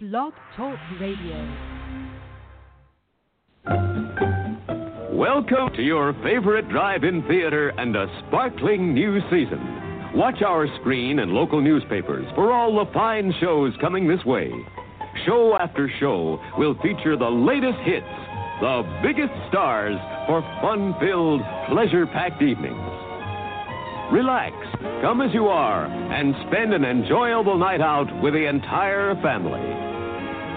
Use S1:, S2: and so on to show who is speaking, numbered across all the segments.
S1: Blog Talk Radio.
S2: Welcome to your favorite drive in theater and a sparkling new season. Watch our screen and local newspapers for all the fine shows coming this way. Show after show will feature the latest hits, the biggest stars for fun filled, pleasure packed evenings. Relax, come as you are, and spend an enjoyable night out with the entire family.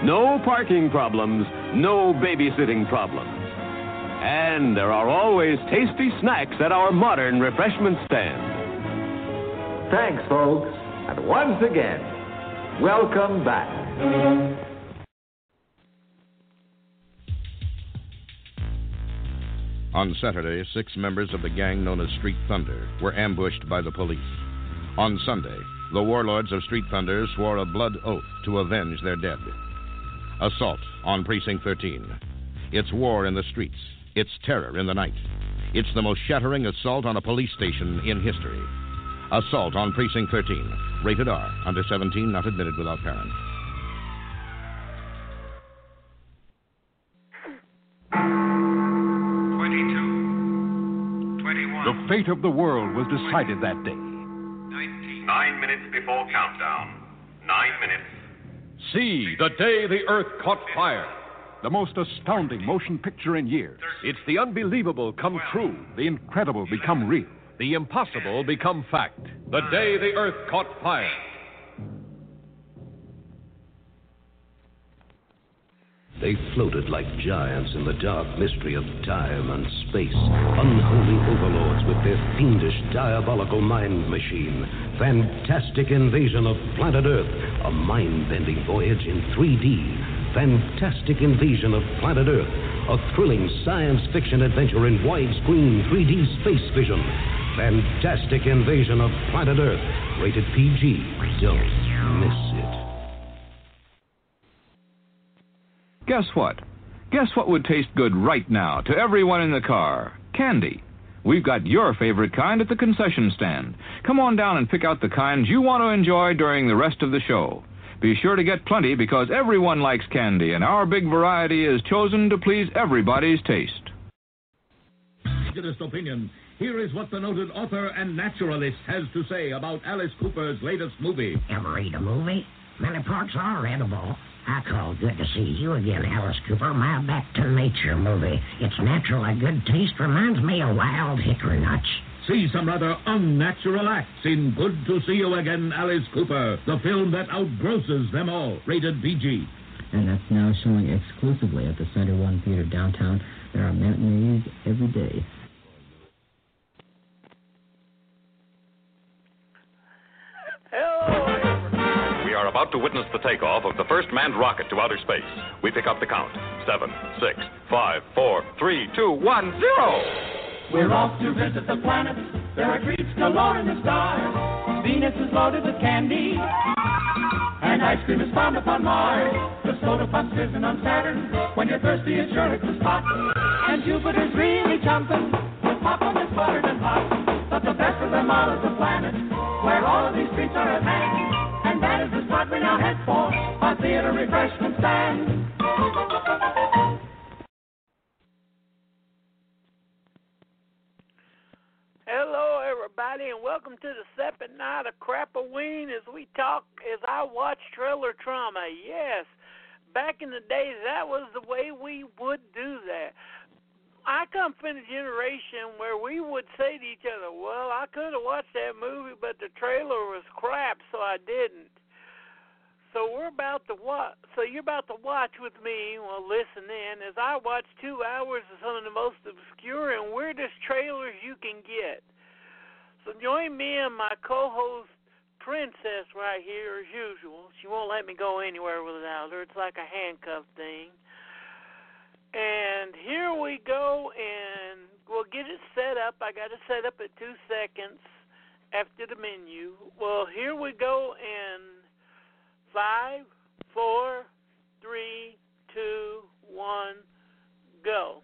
S2: No parking problems, no babysitting problems. And there are always tasty snacks at our modern refreshment stand.
S3: Thanks, folks. And once again, welcome back.
S4: On Saturday, six members of the gang known as Street Thunder were ambushed by the police. On Sunday, the warlords of Street Thunder swore a blood oath to avenge their dead. Assault on Precinct 13. It's war in the streets. It's terror in the night. It's the most shattering assault on a police station in history. Assault on Precinct 13. Rated R. Under 17, not admitted without parent.
S5: The fate of the world was decided that day. 19.
S6: Nine minutes before countdown. Nine minutes.
S5: See, the day the Earth caught fire. The most astounding motion picture in years. It's the unbelievable come true, the incredible become real, the impossible become fact. The day the Earth caught fire.
S7: They floated like giants in the dark mystery of time and space, unholy overlords with their fiendish, diabolical mind machine. Fantastic invasion of planet Earth, a mind bending voyage in 3D. Fantastic invasion of planet Earth, a thrilling science fiction adventure in widescreen 3D space vision. Fantastic invasion of planet Earth, rated PG. Don't miss it.
S8: Guess what? Guess what would taste good right now to everyone in the car? Candy. We've got your favorite kind at the concession stand. Come on down and pick out the kinds you want to enjoy during the rest of the show. Be sure to get plenty because everyone likes candy, and our big variety is chosen to please everybody's taste.
S9: Prejudiced opinion. Here is what the noted author and naturalist has to say about Alice Cooper's latest movie.
S10: Ever read a movie? Many parts are edible. I call good to see you again, Alice Cooper. My Back to Nature movie. Its natural and good taste reminds me of wild hickory nuts.
S9: See some rather unnatural acts in Good to See You Again, Alice Cooper, the film that outgrosses them all. Rated PG.
S11: And that's now showing exclusively at the Center One Theater downtown. There are matinees every day.
S6: We are about to witness the takeoff of the first manned rocket to outer space. We pick up the count. Seven, six, five, four, three, two, one, zero.
S12: We're off to visit the planets. There are treats galore in the sky. Venus is loaded with candy. And ice cream is found upon Mars. The soda pop's risen on Saturn. When you're thirsty, it's sure to spot. And Jupiter's really jumping. With popcorn that's buttered and hot. But the best of them all is the planet. Where all of these treats are at hand. That is the spot we now head for. Our theater refreshment stand.
S13: Hello, everybody, and welcome to the second night of Crapaween as we talk, as I watch trailer trauma. Yes, back in the days, that was the way we would do that. I come from a generation where we would say to each other, "Well, I could have watched that movie, but the trailer was crap, so I didn't." So we're about to watch. So you're about to watch with me. Well, listen in as I watch two hours of some of the most obscure and weirdest trailers you can get. So join me and my co-host Princess right here as usual. She won't let me go anywhere without her. It's like a handcuff thing. And here we go, and we'll get it set up. I got it set up at two seconds after the menu. Well, here we go in five, four, three, two, one, go.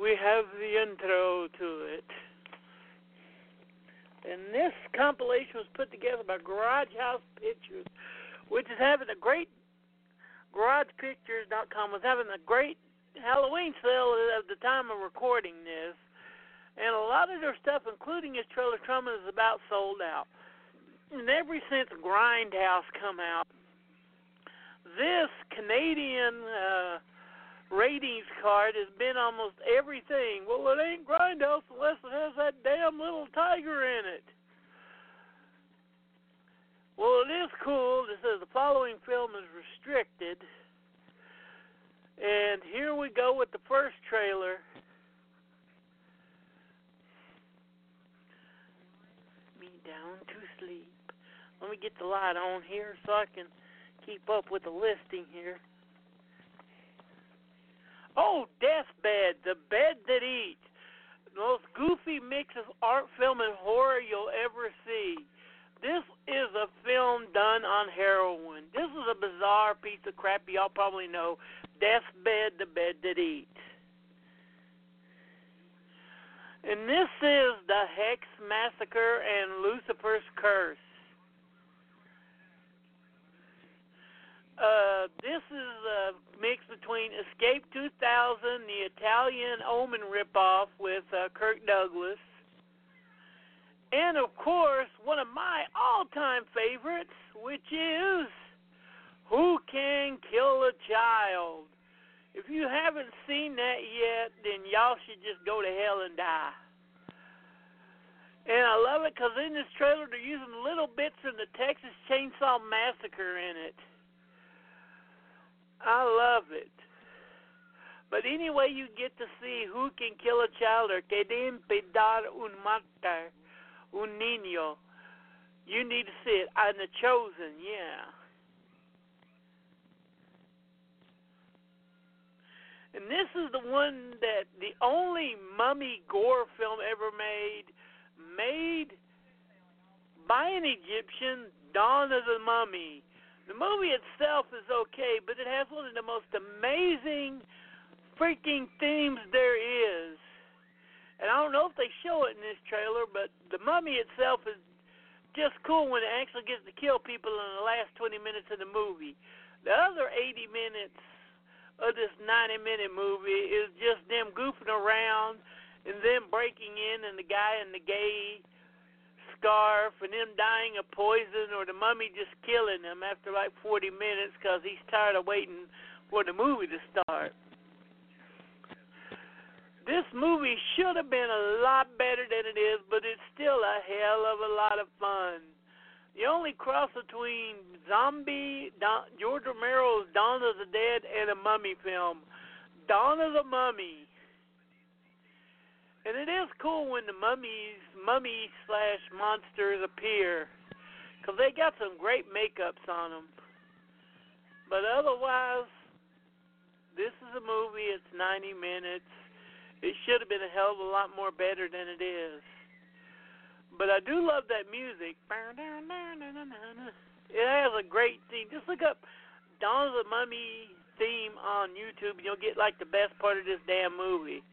S13: We have the intro to it. And this compilation was put together by Garage House Pictures, which is having a great GaragePictures.com was having a great Halloween sale at the time of recording this, and a lot of their stuff, including his Trailer Trauma, is about sold out. And ever since Grindhouse come out, this Canadian uh, ratings card has been almost everything. Well, it ain't Grindhouse unless it has that damn little tiger in it. Well, it is cool. It says the following film is restricted. And here we go with the first trailer. Me down to sleep. Let me get the light on here so I can keep up with the listing here. Oh, Deathbed, the bed that eats. The most goofy mix of art film and horror you'll ever see. This is a film done on heroin. This is a bizarre piece of crap y'all probably know. Deathbed, the bed that eats. And this is the Hex Massacre and Lucifer's Curse. Uh, this is a mix between Escape 2000, the Italian Omen ripoff with uh, Kirk Douglas, and of course, one of my all time favorites, which is Who Can Kill a Child? If you haven't seen that yet, then y'all should just go to hell and die. And I love it because in this trailer they're using little bits from the Texas Chainsaw Massacre in it. I love it. But anyway, you get to see who can kill a child or que pedar un matar un niño. You need to see it. And the chosen, yeah. And this is the one that the only mummy gore film ever made, made by an Egyptian, Dawn of the Mummy. The movie itself is okay, but it has one of the most amazing freaking themes there is. And I don't know if they show it in this trailer, but the mummy itself is just cool when it actually gets to kill people in the last 20 minutes of the movie. The other 80 minutes of this 90 minute movie is just them goofing around and them breaking in and the guy in the gay scarf and them dying of poison or the mummy just killing them after like 40 minutes because he's tired of waiting for the movie to start. This movie should have been a lot better than it is, but it's still a hell of a lot of fun. The only cross between Zombie, Don, George Romero's Dawn of the Dead, and a mummy film. Dawn of the Mummy. And it is cool when the mummies, mummy slash monsters appear, because they got some great makeups on them. But otherwise, this is a movie. It's 90 minutes. It should have been a hell of a lot more better than it is. But I do love that music. It has a great theme. Just look up Dawn of the Mummy theme on YouTube, and you'll get like the best part of this damn movie.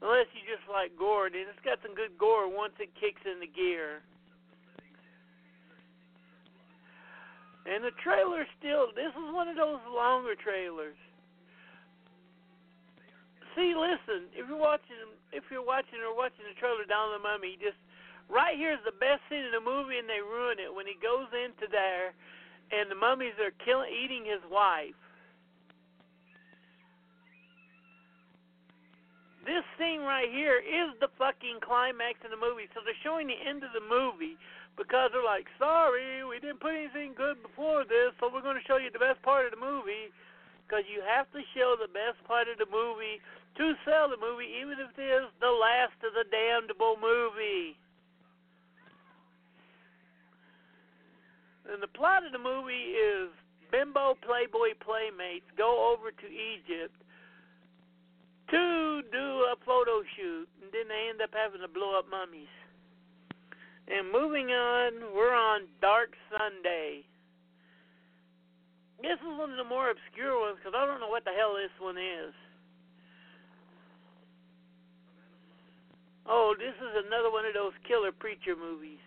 S13: Unless you just like gore, and it's got some good gore once it kicks into gear. And the trailer still, this is one of those longer trailers see, listen, if you're watching, if you're watching or watching the trailer Dawn of the Mummy, just right here is the best scene in the movie, and they ruin it when he goes into there, and the mummies are killing, eating his wife. This scene right here is the fucking climax of the movie. So they're showing the end of the movie because they're like, sorry, we didn't put anything good before this, so we're going to show you the best part of the movie because you have to show the best part of the movie to sell the movie, even if it is the last of the damnable movie. And the plot of the movie is bimbo playboy playmates go over to Egypt to do a photo shoot, and then they end up having to blow up mummies. And moving on, we're on Dark Sunday. This is one of the more obscure ones because I don't know what the hell this one is. Oh, this is another one of those killer preacher movies.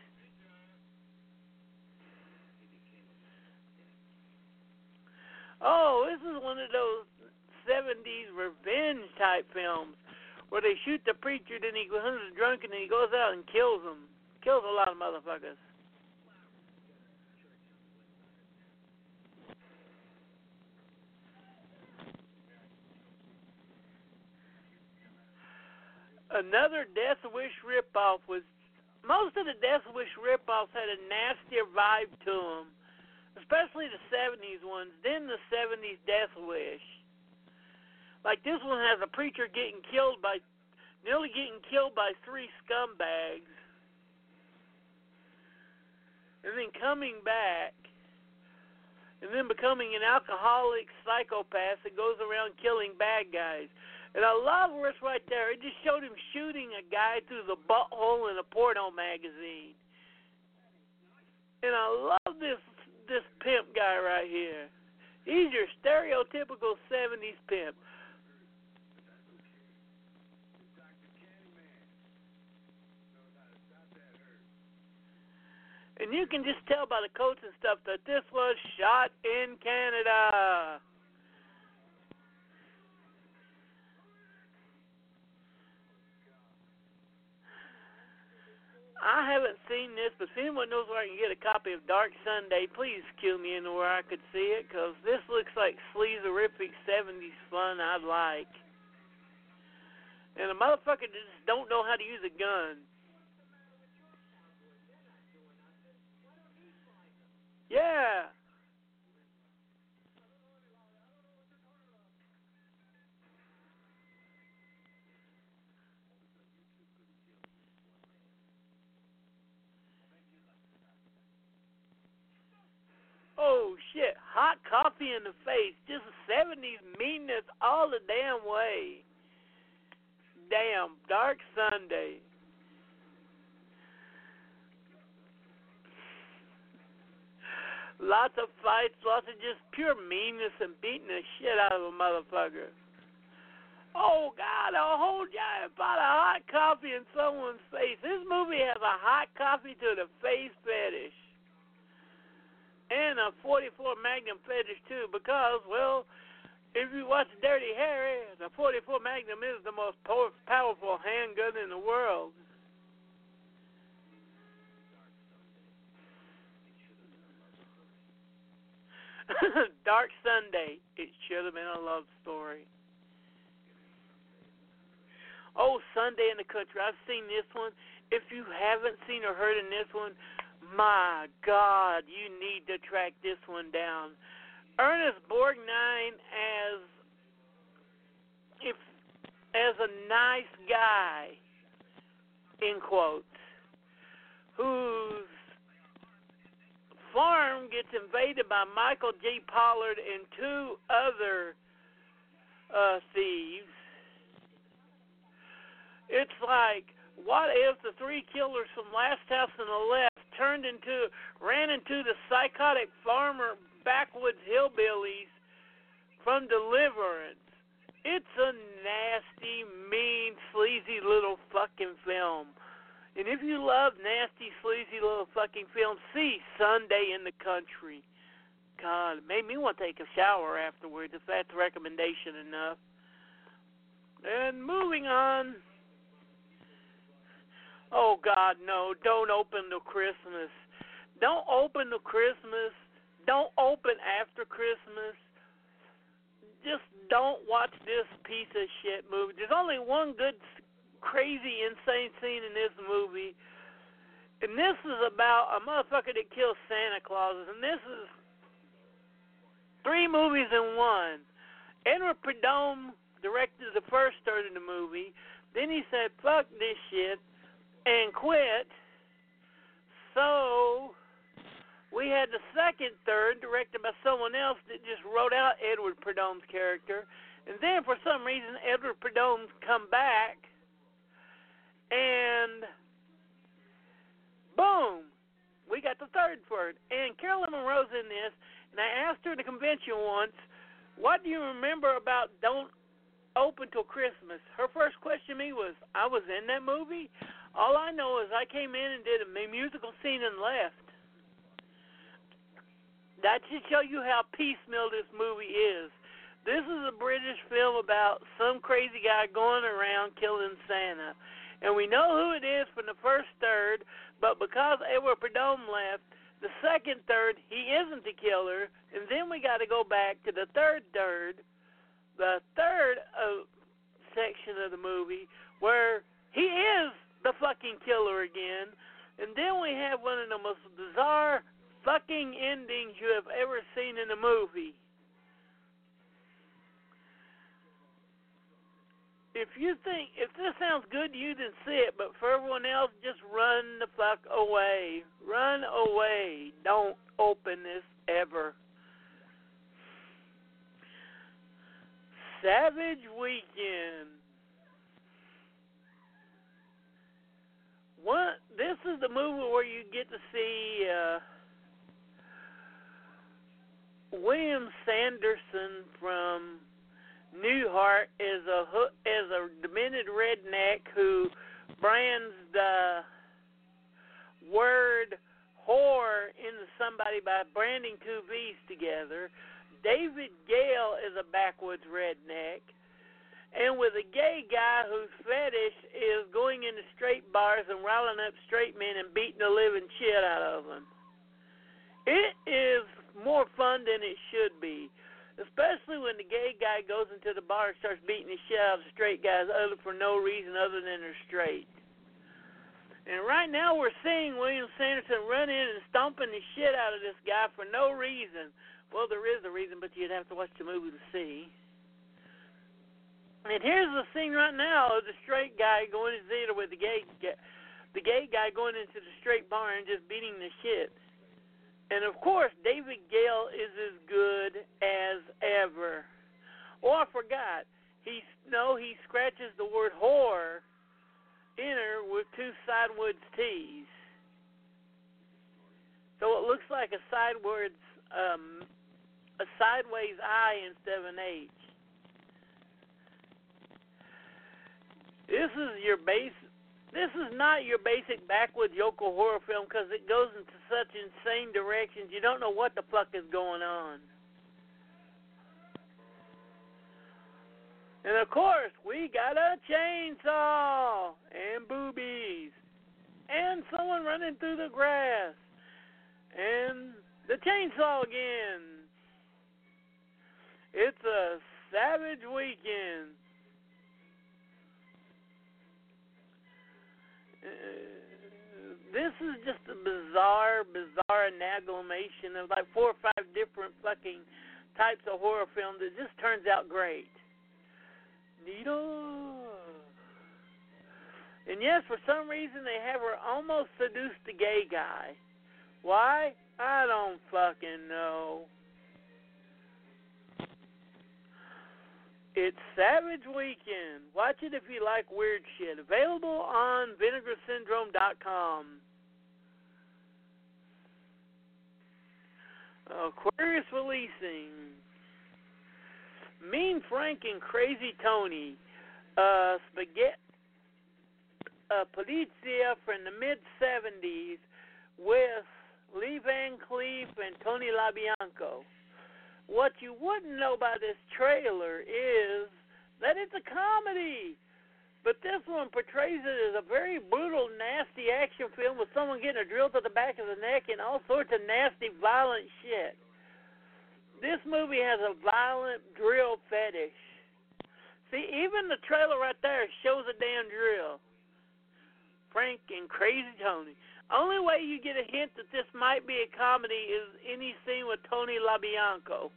S13: Oh, this is one of those 70s revenge type films where they shoot the preacher, then he becomes drunk, and then he goes out and kills them. Kills a lot of motherfuckers. Another Death Wish ripoff was most of the Death Wish ripoffs had a nastier vibe to them, especially the '70s ones. Then the '70s Death Wish. Like this one has a preacher getting killed by, nearly getting killed by three scumbags, and then coming back, and then becoming an alcoholic psychopath that goes around killing bad guys. And I love where it's right there. It just showed him shooting a guy through the butthole in a porno magazine. And I love this this pimp guy right here. He's your stereotypical '70s pimp. And you can just tell by the coats and stuff that this was shot in Canada. I haven't seen this, but if anyone knows where I can get a copy of Dark Sunday, please cue me in where I could see it, because this looks like sleazerific 70s fun I'd like. And a motherfucker just don't know how to use a gun. Yeah. Oh shit, hot coffee in the face. Just 70s meanness all the damn way. Damn, Dark Sunday. Lots of fights, lots of just pure meanness and beating the shit out of a motherfucker. Oh God, a whole giant pot of hot coffee in someone's face. This movie has a hot coffee to the face fetish and a 44 Magnum fetish too, because well, if you watch Dirty Harry, the 44 Magnum is the most powerful handgun in the world. Dark Sunday. It should have been a love story. Oh, Sunday in the Country. I've seen this one. If you haven't seen or heard in this one, my God, you need to track this one down. Ernest Borgnine as if as a nice guy in quotes whose farm gets invaded by Michael J. Pollard and two other uh, thieves. It's like, what if the three killers from Last House on the Left turned into, ran into the psychotic farmer backwoods hillbillies from Deliverance? It's a nasty, mean, sleazy little fucking film. And if you love nasty, sleazy little fucking films, see Sunday in the Country. God, it made me want to take a shower afterwards, if that's recommendation enough. And moving on. Oh, God, no. Don't open the Christmas. Don't open the Christmas. Don't open after Christmas. Just don't watch this piece of shit movie. There's only one good crazy, insane scene in this movie. And this is about a motherfucker that kills Santa Claus. And this is three movies in one. Edward Purdom directed the first third of the movie. Then he said, fuck this shit, and quit. So we had the second third directed by someone else that just wrote out Edward Purdom's character. And then for some reason, Edward Purdom's come back and boom, we got the third word. And Caroline Munro's in this, and I asked her at the convention once, what do you remember about Don't Open Till Christmas? Her first question to me was, I was in that movie? All I know is I came in and did a musical scene and left. That should show you how piecemeal this movie is. This is a British film about some crazy guy going around killing Santa. And we know who it is from the first third, but because Edward Purdom left, the second third, he isn't the killer. And then we got to go back to the third third, the third uh, section of the movie, where he is the fucking killer again. And then we have one of the most bizarre fucking endings you have ever seen in a movie. if you think if this sounds good to you, then see it. But for everyone else, just run the fuck away. Run away. Don't open this ever. Savage Weekend. One. This is the movie where you get to see uh, William Sanderson from Newhart is a is a demented redneck who brands the word whore into somebody by branding two V's together. David Gale is a backwoods redneck. And with a gay guy whose fetish is going into straight bars and riling up straight men and beating the living shit out of them. It is more fun than it should be especially when the gay guy goes into the bar and starts beating the shit out of straight guys other for no reason other than they're straight. And right now we're seeing William Sanderson run in and stomping the shit out of this guy for no reason. Well, there is a reason, but you'd have to watch the movie to see. And here's the scene right now the straight guy going to the theater with the gay the gay guy going into the straight bar and just beating the shit. And of course, David Gale is as good as ever. Oh, I forgot. He no, he scratches the word whore in her with two sideways T's. So it looks like a sideways um, a sideways I instead of an H. This is your base this is not your basic backwoods Yoko horror film because it goes into such insane directions you don't know what the fuck is going on. And of course, we got a chainsaw and boobies and someone running through the grass and the chainsaw again. It's a savage weekend. Bizarre amalgamation of like four or five different fucking types of horror films that just turns out great. Needle. And yes, for some reason they have her almost seduce the gay guy. Why? I don't fucking know. It's Savage Weekend. Watch it if you like weird shit. Available on vinegarsyndrome.com. Aquarius releasing. Mean Frank and Crazy Tony. Uh, spaghetti. Uh, Polizia from the mid 70s with Lee Van Cleef and Tony LoBianco. What you wouldn't know by this trailer is that it's a comedy. But this one portrays it as a very brutal, nasty action film with someone getting a drill to the back of the neck and all sorts of nasty, violent shit. This movie has a violent drill fetish. See, even the trailer right there shows a damn drill. Frank and Crazy Tony. Only way you get a hint that this might be a comedy is any scene with Tony LoBianco.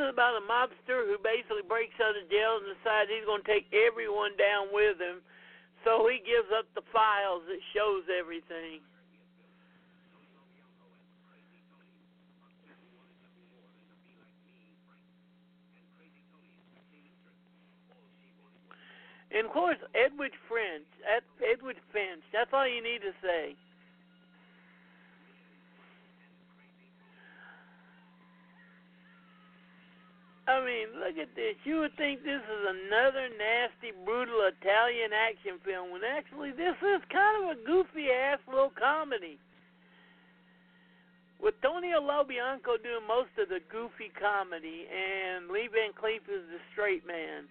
S13: is about a mobster who basically breaks out of jail and decides he's going to take everyone down with him. So he gives up the files that shows everything. And of course, Edwige Fenech. Edwige Fenech. That's all you need to say. I mean, look at this. You would think this is another nasty, brutal Italian action film, when actually this is kind of a goofy ass little comedy. With Tony LoBianco doing most of the goofy comedy, and Lee Van Cleef is the straight man.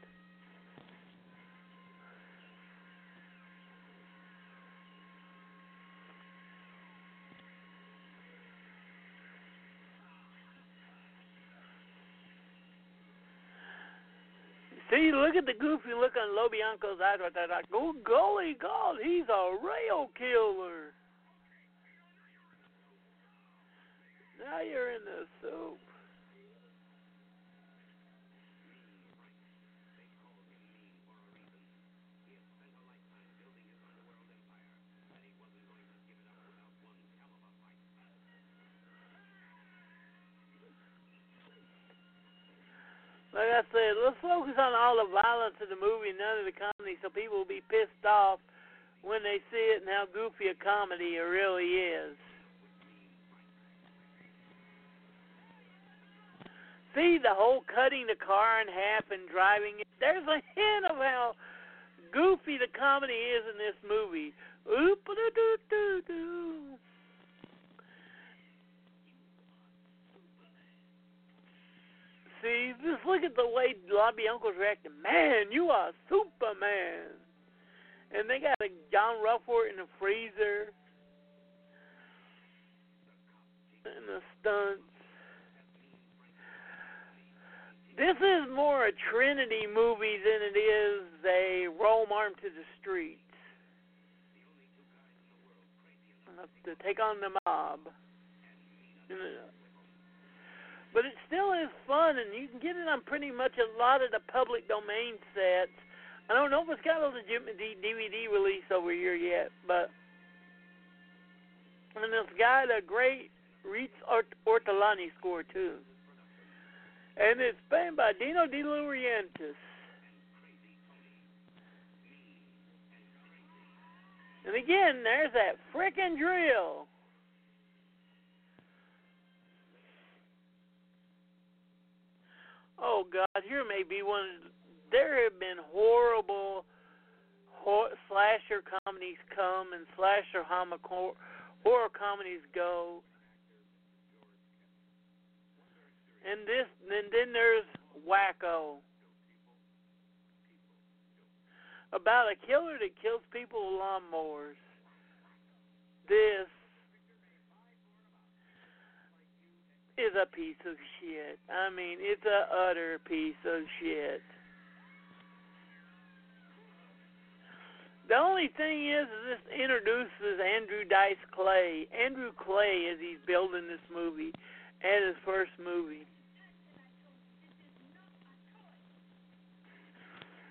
S13: See, look at the goofy look on LoBianco's eyes right there. Like, oh, golly God, he's a rail killer. Now you're in the soup. Like I said, let's focus on all the violence in the movie, none of the comedy, so people will be pissed off when they see it and how goofy a comedy it really is. See the whole cutting the car in half and driving it. There's a hint of how goofy the comedy is in this movie. Oop doo doo doo doo. See, just look at the way LoBianco's reacting. Man, you are Superman. And they got a John Rufford in the freezer. And the stunts. This is more a Trinity movie than it is a Rome Arm to the Streets. To take on the mob but it still is fun, and you can get it on pretty much a lot of the public domain sets. I don't know if it's got a legitimate DVD release over here yet, but and it's got a great Riz Ortolani score too, and it's played by Dino De Laurentiis. And again, there's that frickin' drill. Oh God, here may be one. There have been horrible hor- slasher comedies come and slasher horror, horror comedies go, and this, and then there's Wacko about a killer that kills people with lawnmowers. This is a piece of shit. I mean, it's a utter piece of shit. The only thing is, is this introduces Andrew Dice Clay. Andrew Clay, as he's building this movie, at his first movie.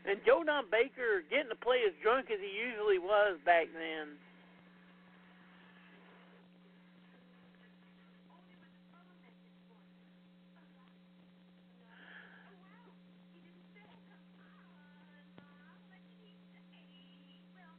S13: And Joe Don Baker getting to play as drunk as he usually was back then.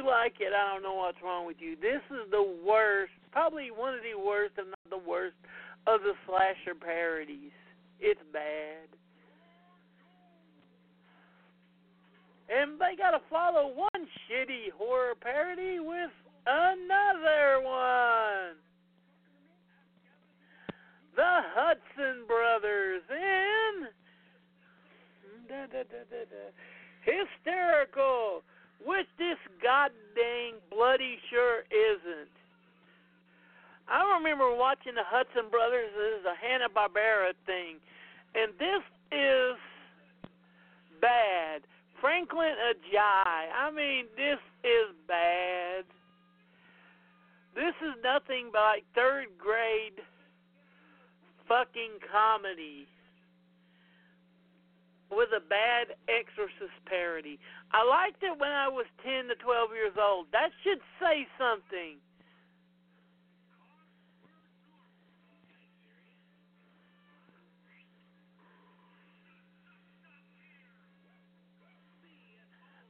S13: you like it, I don't know what's wrong with you. This is the worst, probably one of the worst, if not the worst, of the slasher parodies. It's bad. And they gotta follow one shitty horror parody with another one. The Hudson Brothers in da, da, da, hysterical, which this goddamn bloody sure isn't. I remember watching the Hudson Brothers. Is a Hanna Barbera thing, and this is bad. Franklin Ajaye. I mean, this is bad. This is nothing but like third grade fucking comedy with a bad Exorcist parody. I liked it when I was 10 to 12 years old. That should say something.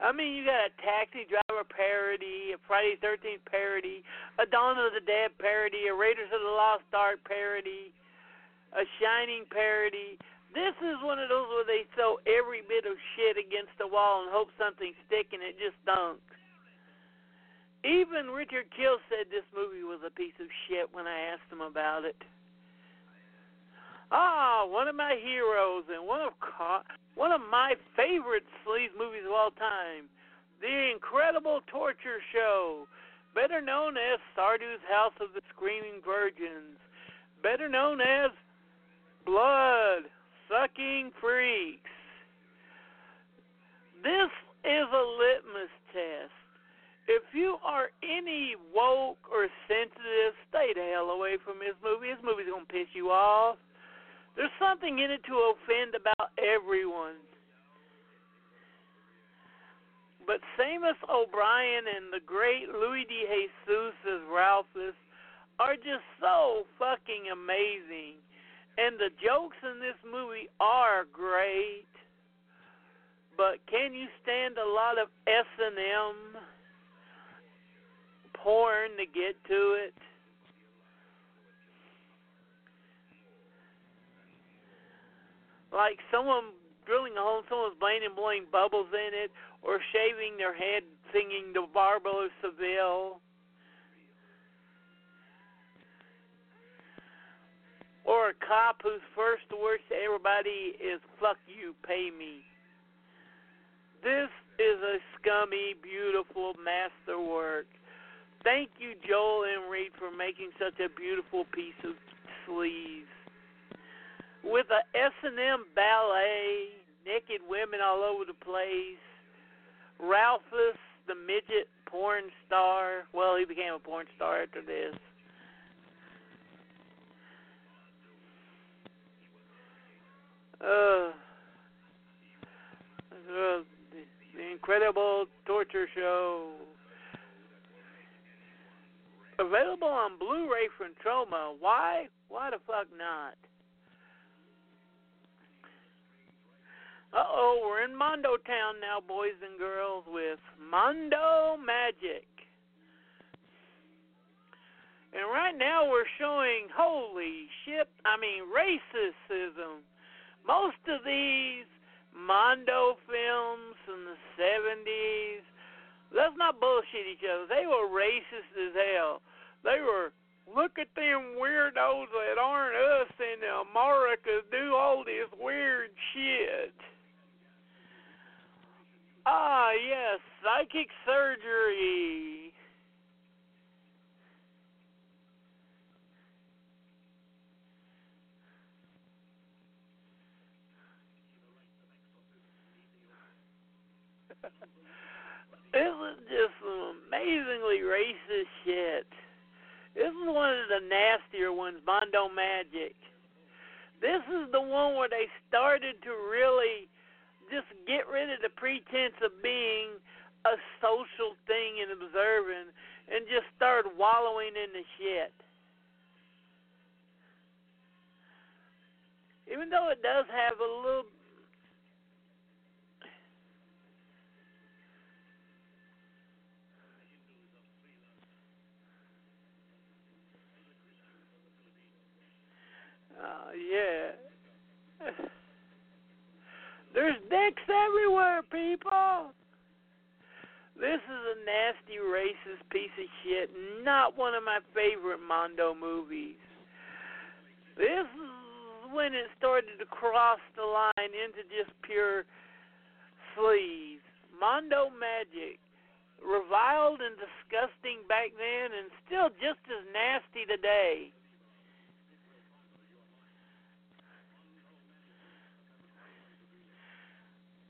S13: I mean, you got a Taxi Driver parody, a Friday the 13th parody, a Dawn of the Dead parody, a Raiders of the Lost Ark parody, a Shining parody. This is one of those where they throw every bit of shit against the wall and hope something sticks, and it just don't. Even Richard Kiel said this movie was a piece of shit when I asked him about it. Ah, one of my heroes and one of one of my favorite sleaze movies of all time, The Incredible Torture Show, better known as Sardu's House of the Screaming Virgins, better known as Blood Sucking Freaks. This is a litmus test. If you are any woke or sensitive, stay the hell away from this movie. This movie's gonna piss you off. There's something in it to offend about everyone. But Seamus O'Brien and the great Luis De Jesus as Ralphus are just so fucking amazing. And the jokes in this movie are great. But can you stand a lot of S&M porn to get to it? like someone drilling a hole, someone's playing and blowing bubbles in it, or shaving their head singing the Barber of Seville. Or a cop whose first words to everybody is "fuck you, pay me." This is a scummy, beautiful masterwork. Thank you, Joel M. Reed, for making such a beautiful piece of sleaze with a S&M ballet, naked women all over the place. Ralphus, the midget porn star. Well, he became a porn star after this. Uh, the, the incredible torture show. Available on Blu-ray from Troma. Why? Why the fuck not? Uh oh, we're in Mondo Town now, boys and girls, with Mondo Magic. And right now we're showing holy shit, I mean racism. Most of these Mondo films in the 70s, let's not bullshit each other. They were racist as hell. They were look at them weirdos that aren't us in America do all this weird shit. Ah, yes, psychic surgery. this is just some amazingly racist shit. This is one of the nastier ones, Mondo Magic. This is the one where they started to really just get rid of the pretense of being a social thing and observing and just start wallowing in the shit. Even though it does have a little Uh, yeah. There's dicks everywhere, people. This is a nasty, racist piece of shit. Not one of my favorite Mondo movies. This is when it started to cross the line into just pure sleaze. Mondo Magic. Reviled and disgusting back then and still just as nasty today.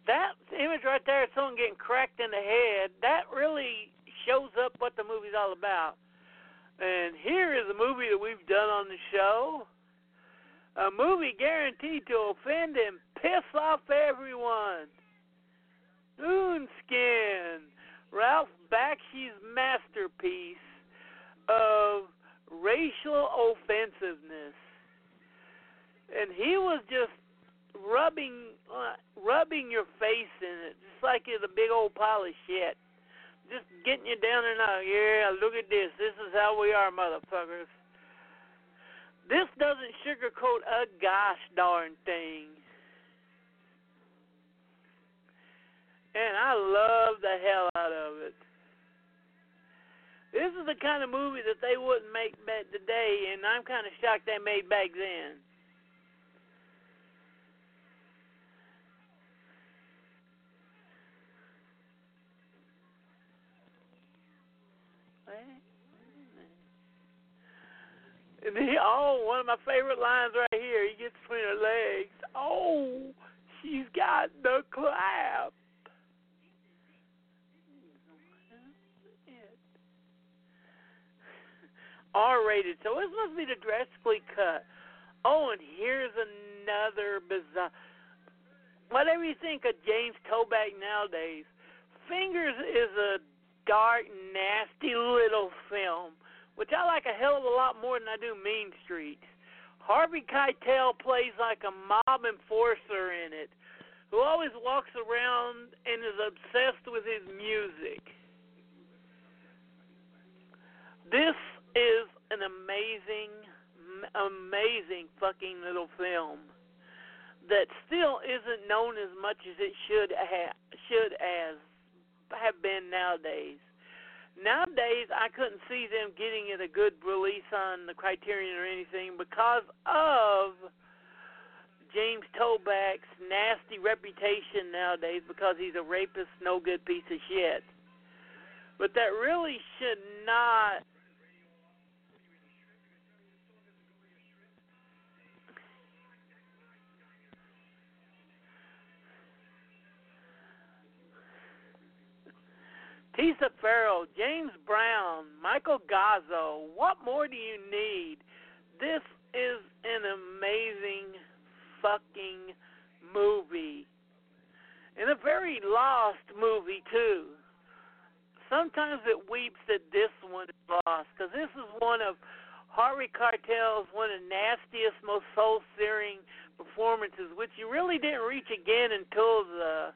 S13: That image right there, someone getting cracked in the head, that really shows up what the movie's all about. And here is a movie that we've done on the show. A movie guaranteed to offend and piss off everyone. Coonskin, Ralph Bakshi's masterpiece of racial offensiveness. And he was just rubbing uh, rubbing your face in it, just like it's a big old pile of shit. Just getting you down there now. Yeah, look at this. This is how we are, motherfuckers. This doesn't sugarcoat a gosh darn thing. And I love the hell out of it. This is the kind of movie that they wouldn't make back today, and I'm kind of shocked they made back then. And he, oh, one of my favorite lines right here. He gets between her legs. Oh, she's got the clap. R-rated, so this must be the drastically cut. Oh, and here's another bizarre. Whatever you think of James Toback nowadays, Fingers is a dark, nasty little film, which I like a hell of a lot more than I do Mean Streets. Harvey Keitel plays like a mob enforcer in it, who always walks around and is obsessed with his music. This is an amazing, amazing fucking little film that still isn't known as much as it should have should as have been nowadays. Nowadays, I couldn't see them getting it a good release on the Criterion or anything because of James Toback's nasty reputation nowadays because he's a rapist, no good piece of shit. But that really should not Tisa Farrow, James Brown, Michael Gazzo. What more do you need? This is an amazing fucking movie. And a very lost movie, too. Sometimes it weeps that this one is lost, because this is one of Harvey Keitel's one of the nastiest, most soul searing performances, which you really didn't reach again until the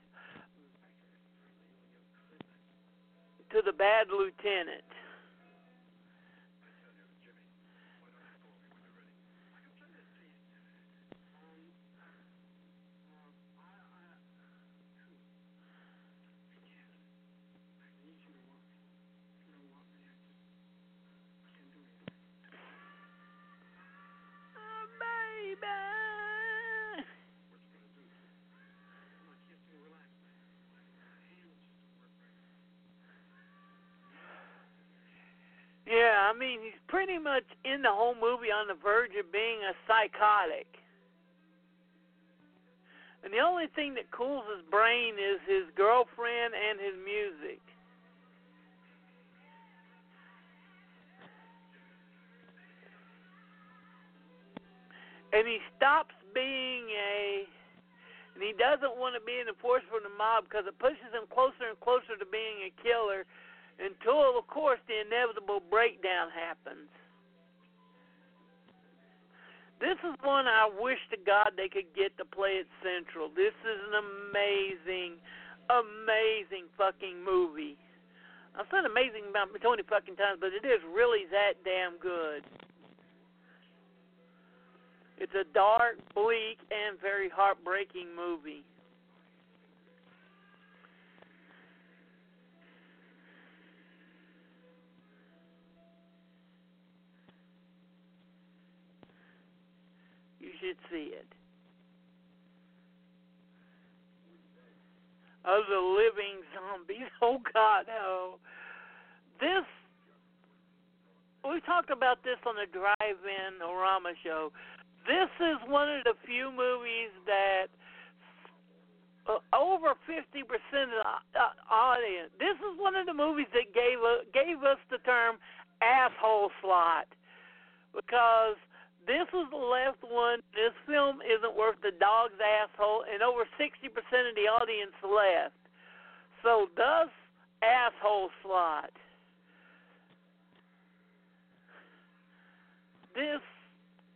S13: to the bad lieutenant. Yeah, I mean, he's pretty much in the whole movie on the verge of being a psychotic. And the only thing that cools his brain is his girlfriend and his music. And he stops being a and he doesn't want to be an enforcer for the mob because it pushes him closer and closer to being a killer until, of course, the inevitable breakdown happens. This is one I wish to God they could get to play at Central. This is an amazing, amazing fucking movie. I've said amazing about 20 fucking times, but it is really that damn good. It's a dark, bleak, and very heartbreaking movie. Should see it. Of the living zombies. Oh God, no. This we talked about this on the drive-in Orama show. This is one of the few movies that uh, over 50% of the uh, audience. This is one of the movies that gave uh, gave us the term asshole slot because this was the last one. This film isn't worth the dog's asshole, and over 60% of the audience left. So, thus, asshole slot. This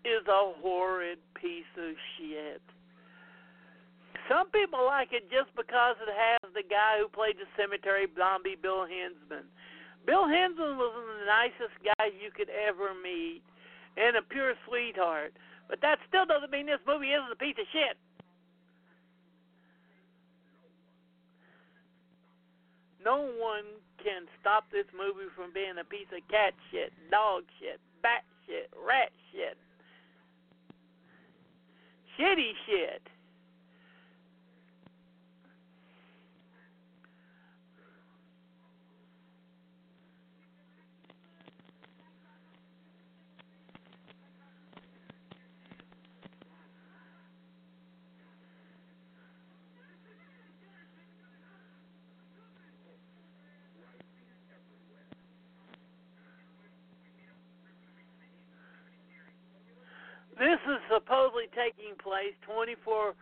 S13: is a horrid piece of shit. Some people like it just because it has the guy who played the cemetery zombie, Bill Hinzman. Bill Hinzman was the nicest guy you could ever meet and a pure sweetheart. But that still doesn't mean this movie isn't a piece of shit. No one can stop this movie from being a piece of cat shit, dog shit, bat shit, rat shit, shitty shit. This is supposedly taking place 24,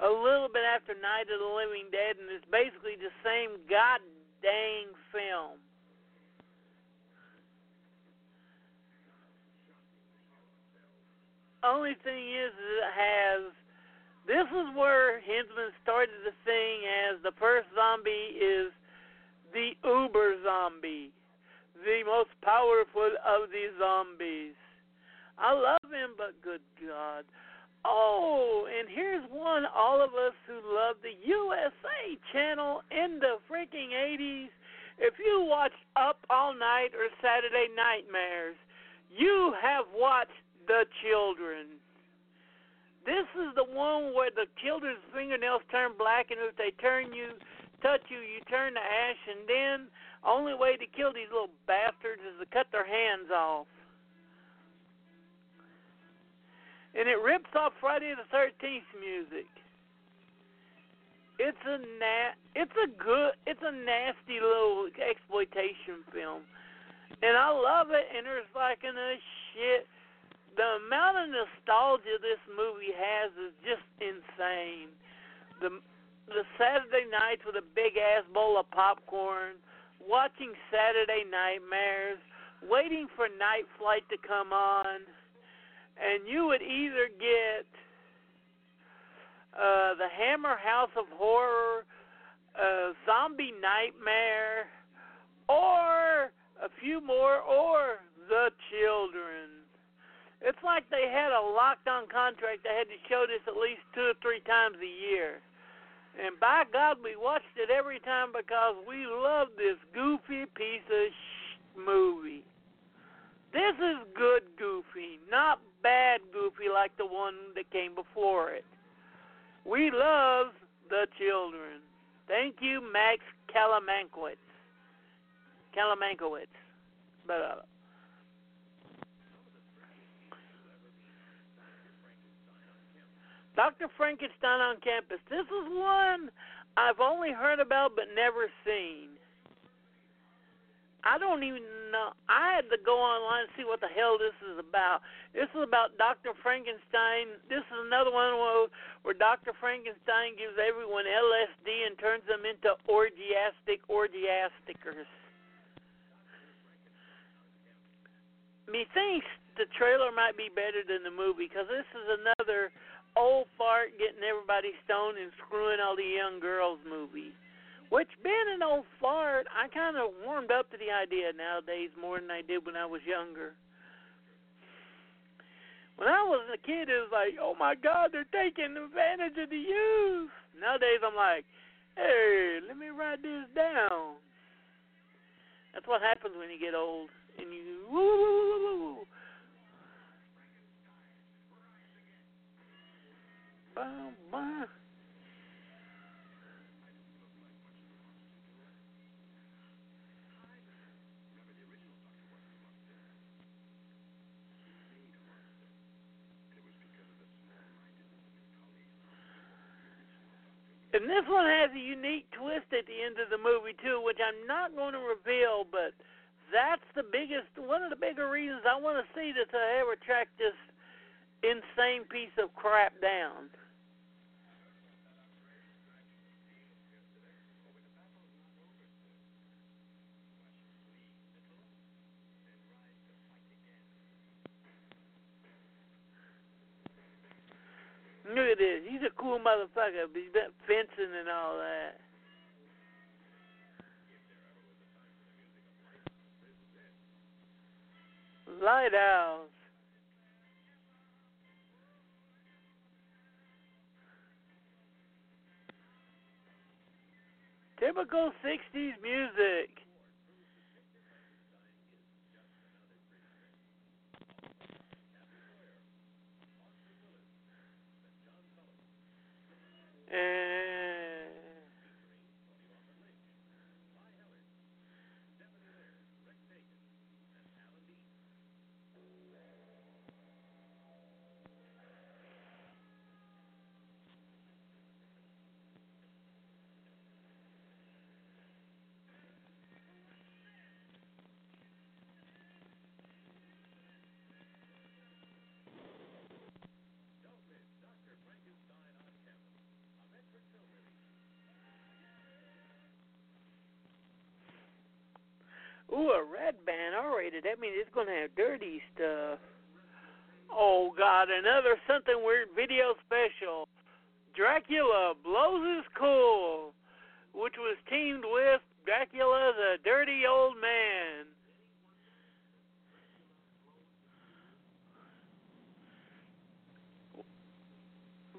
S13: a little bit after Night of the Living Dead, and it's basically the same god dang film. Only thing is, it has. This is where Hinzman started the thing as the first zombie is the uber zombie, the most powerful of the zombies. I love him, but good God. Oh, and here's one all of us who love the USA channel in the freaking 80s. If you watched Up All Night or Saturday Nightmares, you have watched The Children. This is the one where the children's fingernails turn black, and if they turn you, touch you, you turn to ash, and then only way to kill these little bastards is to cut their hands off. And it rips off Friday the Thirteenth music. It's a na- it's a good it's a nasty little exploitation film, and I love it. And there's like in a uh, shit. The amount of nostalgia this movie has is just insane. The the Saturday nights with a big ass bowl of popcorn, watching Saturday Nightmares, waiting for Night Flight to come on and you would either get uh, the Hammer House of Horror, uh, Zombie Nightmare, or a few more, or The Children. It's like they had a locked on contract. They had to show this at least two or three times a year. And by God, we watched it every time because we love this goofy piece of sh- movie. This is good goofy, not bad goofy like the one that came before it. We love the children. Thank you, Max Kalamankowitz. Kalamankowitz. But, uh, Dr. Frankenstein on campus. This is one I've only heard about but never seen. I don't even know. I had to go online and see what the hell this is about. This is about Dr. Frankenstein. This is another one where, where Dr. Frankenstein gives everyone LSD and turns them into orgiastic orgiasticers. Methinks the trailer might be better than the movie because this is another old fart getting everybody stoned and screwing all the young girls movie. Which, being an old fart, I kind of warmed up to the idea nowadays more than I did when I was younger. When I was a kid, it was like, oh my God, they're taking advantage of the youth. Nowadays, I'm like, hey, let me write this down. That's what happens when you get old and you. Bum, bum. And this one has a unique twist at the end of the movie too, which I'm not going to reveal, but that's the biggest, one of the bigger reasons I want to see this I ever track this insane piece of crap down. Look at this. He's a cool motherfucker. But he's been fencing and all that. Lighthouse. Typical 60s music. And Ooh, a red band R-rated. That means it's gonna have dirty stuff. Oh God, another something weird video special. Dracula blows his cool, which was teamed with Dracula the Dirty Old Man.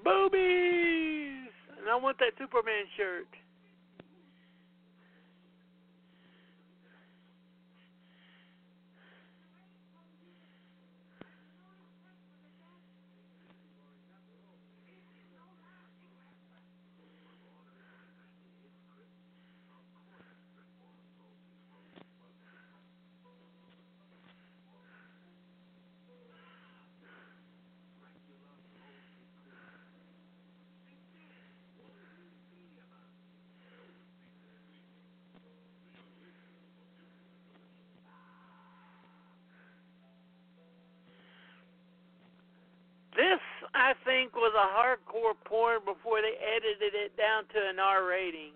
S13: Boobies! And I want that Superman shirt. This, I think, was a hardcore porn before they edited it down to an R rating.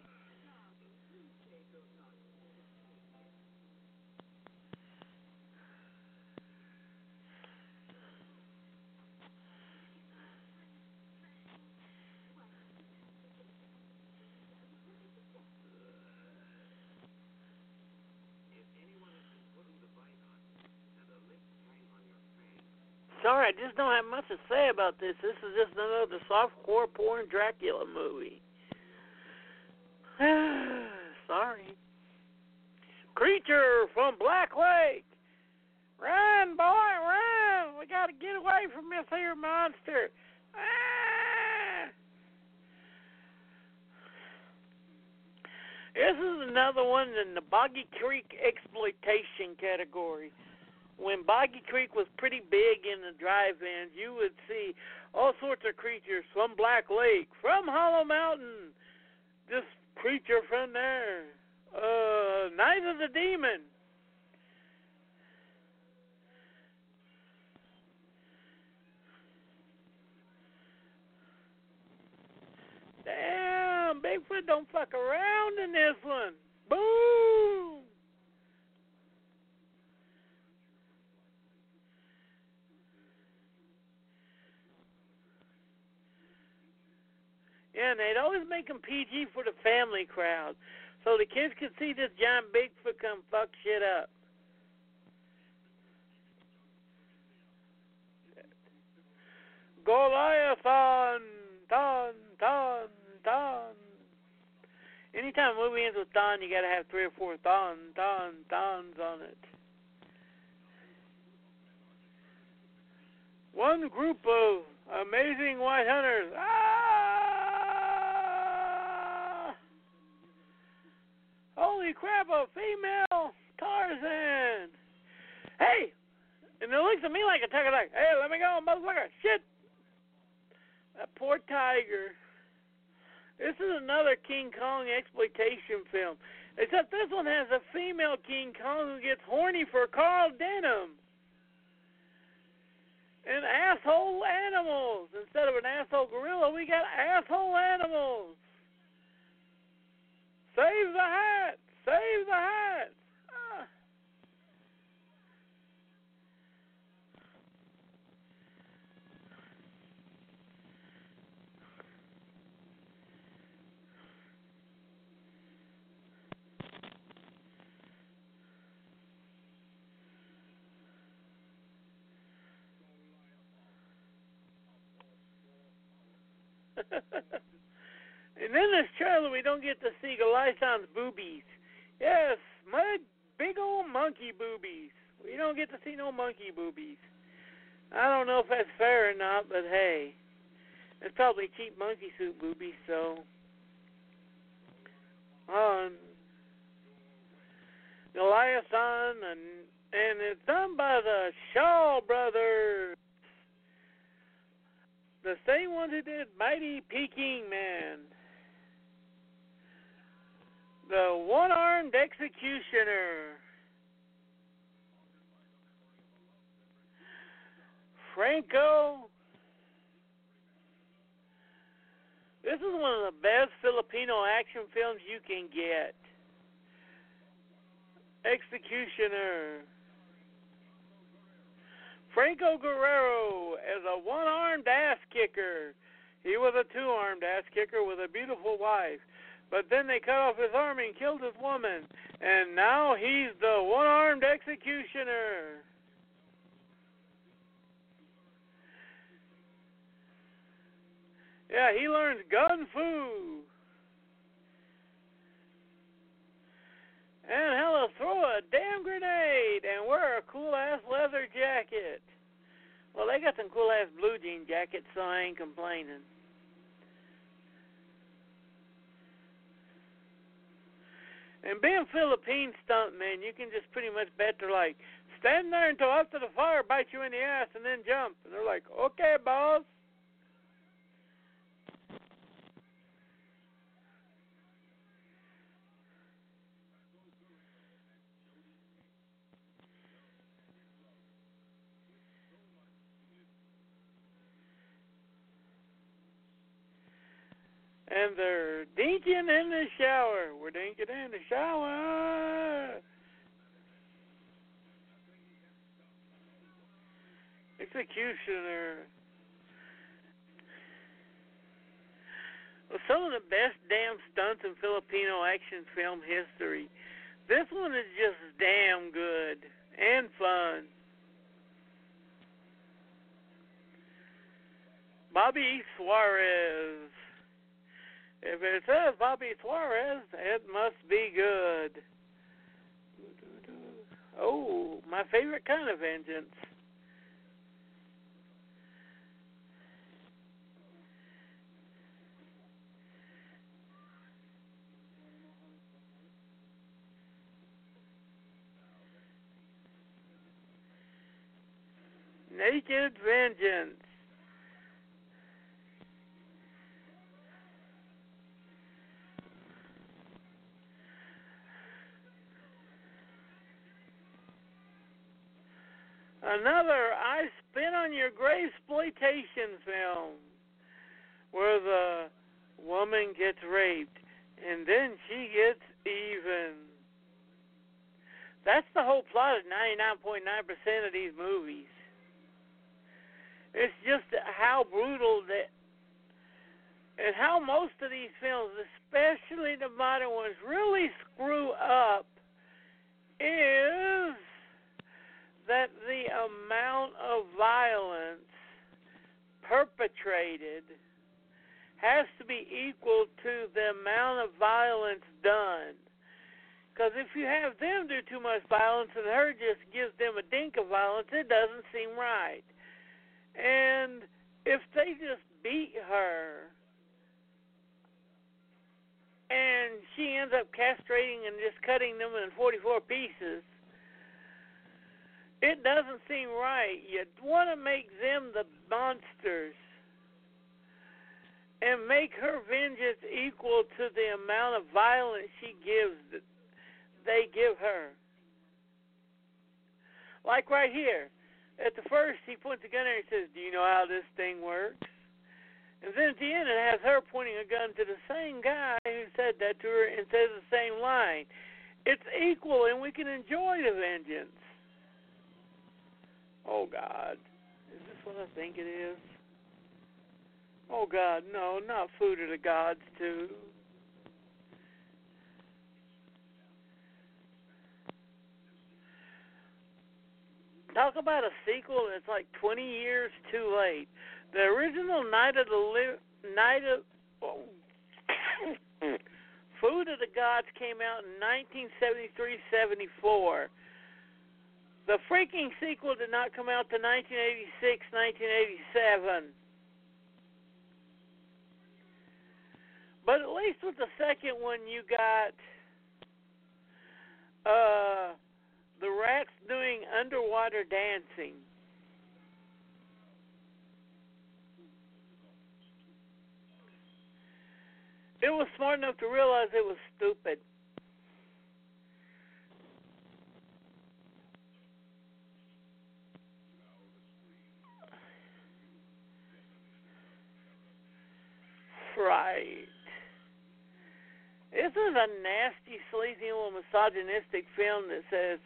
S13: Sorry, I just don't have much to say about this. This is just another softcore porn Dracula movie. Sorry. Creature from Black Lake. Run, boy, run. We got to get away from this monster. Ah! This is another one in the Boggy Creek exploitation category when Boggy Creek was pretty big in the drive-ins, you would see all sorts of creatures from Black Lake, from Hollow Mountain, this creature from there, uh, Night of the Demon. Damn, Bigfoot don't fuck around in this one. Boom! Yeah, and they'd always make them PG for the family crowd, so the kids could see this giant Bigfoot come fuck shit up. Goliathon, ton, ton, ton. Anytime a movie ends with Don, you gotta have three or four ton, ton, tons on it. One group of amazing white hunters. Ah! Holy crap, a female Tarzan. Hey! And it looks at me like a tiger, like, hey, let me go, motherfucker. Shit! That poor tiger. This is another King Kong exploitation film. Except this one has a female King Kong who gets horny for Carl Denham. And asshole animals. Instead of an asshole gorilla, we got asshole animals. Save the hat! Save the hat! Ah. and in this trailer, we don't get to see Galison's boobies. Yes, my big old monkey boobies. We don't get to see no monkey boobies. I don't know if that's fair or not, but hey, it's probably cheap monkey suit boobies. So, um, Goliathon, and and it's done by the Shaw brothers the same one who did Mighty Peking Man. The one armed executioner. Franco. This is one of the best Filipino action films you can get. Executioner. Franco Guerrero is a one armed ass kicker. He was a two armed ass kicker with a beautiful wife. But then they cut off his arm and killed his woman. And now he's the one armed executioner. Yeah, he learns gun fu. And hella throw a damn grenade and wear a cool ass leather jacket. Well, they got some cool ass blue jean jackets, so I ain't complaining. And being Philippine stuntmen, you can just pretty much bet they're like, stand there until after the fire bites you in the ass and then jump. And they're like, okay, boss. And they're dinking in the shower. We're dinking in the shower. Executioner. Well, some of the best damn stunts in Filipino action film history. This one is just damn good and fun. Bobby Suarez. If it says Bobby Suarez, it must be good. Oh, my favorite kind of vengeance. Naked Vengeance. Another I Spit on Your Grave exploitation film where the woman gets raped and then she gets even. That's the whole plot of 99.9% of these movies. It's just how brutal that and how most of these films, especially the modern ones, really screw up is that the amount of violence perpetrated has to be equal to the amount of violence done. Because if you have them do too much violence and her just gives them a dink of violence, it doesn't seem right. And if they just beat her and she ends up castrating and just cutting them in 44 pieces, it doesn't seem right. You want to make them the monsters. and make her vengeance equal to the amount of violence she gives they give her. Like right here. At the first, he points a gun at her and says, Do you know how this thing works? And then at the end, it has her pointing a gun to the same guy who said that to her and says the same line. It's equal, and we can enjoy the vengeance. Oh, God. Is this what I think it is? Oh, God, no, not food of the gods, too. Talk about a sequel that's like 20 years too late. The original Night of the Li- Night of oh, Food of the Gods came out in 1973-74. The freaking sequel did not come out to 1986, 1987. But at least with the second one, you got uh, the rats doing underwater dancing. It was smart enough to realize it was stupid. Right. This is a nasty, sleazy, little misogynistic film that says,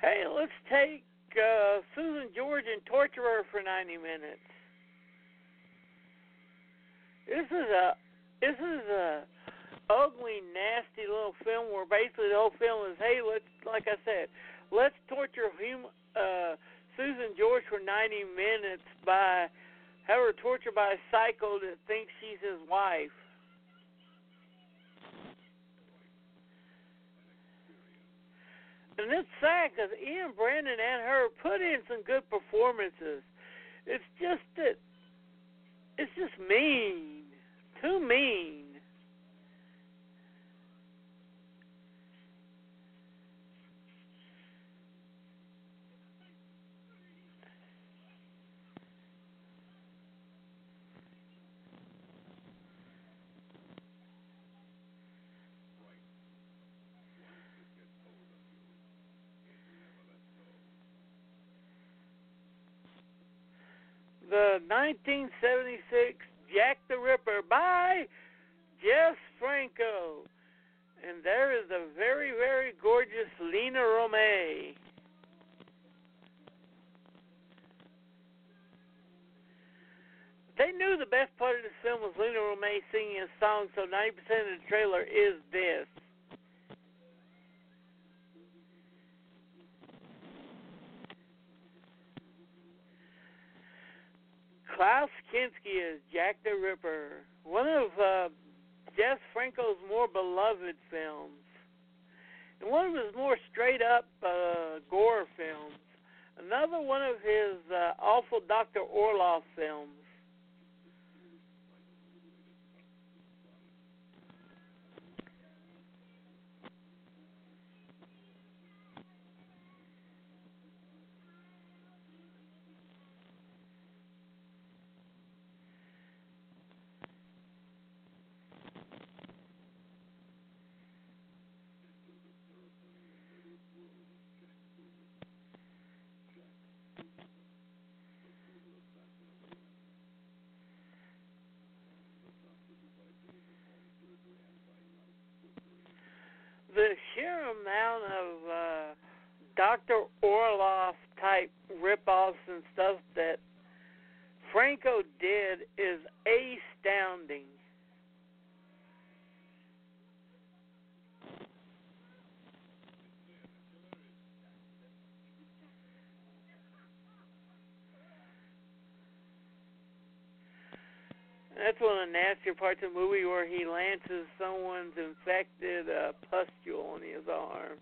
S13: hey, let's take uh, Susan George and torture her for 90 minutes. This is a this is a ugly, nasty little film where basically the whole film is, hey, let's like I said, let's torture hum, uh, Susan George for 90 minutes by have her tortured by a psycho that thinks she's his wife. And it's sad because Ian Bannen and her put in some good performances. It's just that it's just mean, too mean. the 1976 Jack the Ripper by Jess Franco. And there is a very, very gorgeous Lina Romay. They knew the best part of the film was Lina Romay singing a song, so 90% of the trailer is this. Klaus Kinski is Jack the Ripper, one of uh, Jess Franco's more beloved films, and one of his more straight up uh, gore films. Another one of his uh, awful Dr. Orloff films. the sheer amount of uh, Dr. Orloff type rip-offs and stuff that Franco did is astounding. That's one of the nastier parts of the movie where he lances someone's infected uh, pustule on his arm.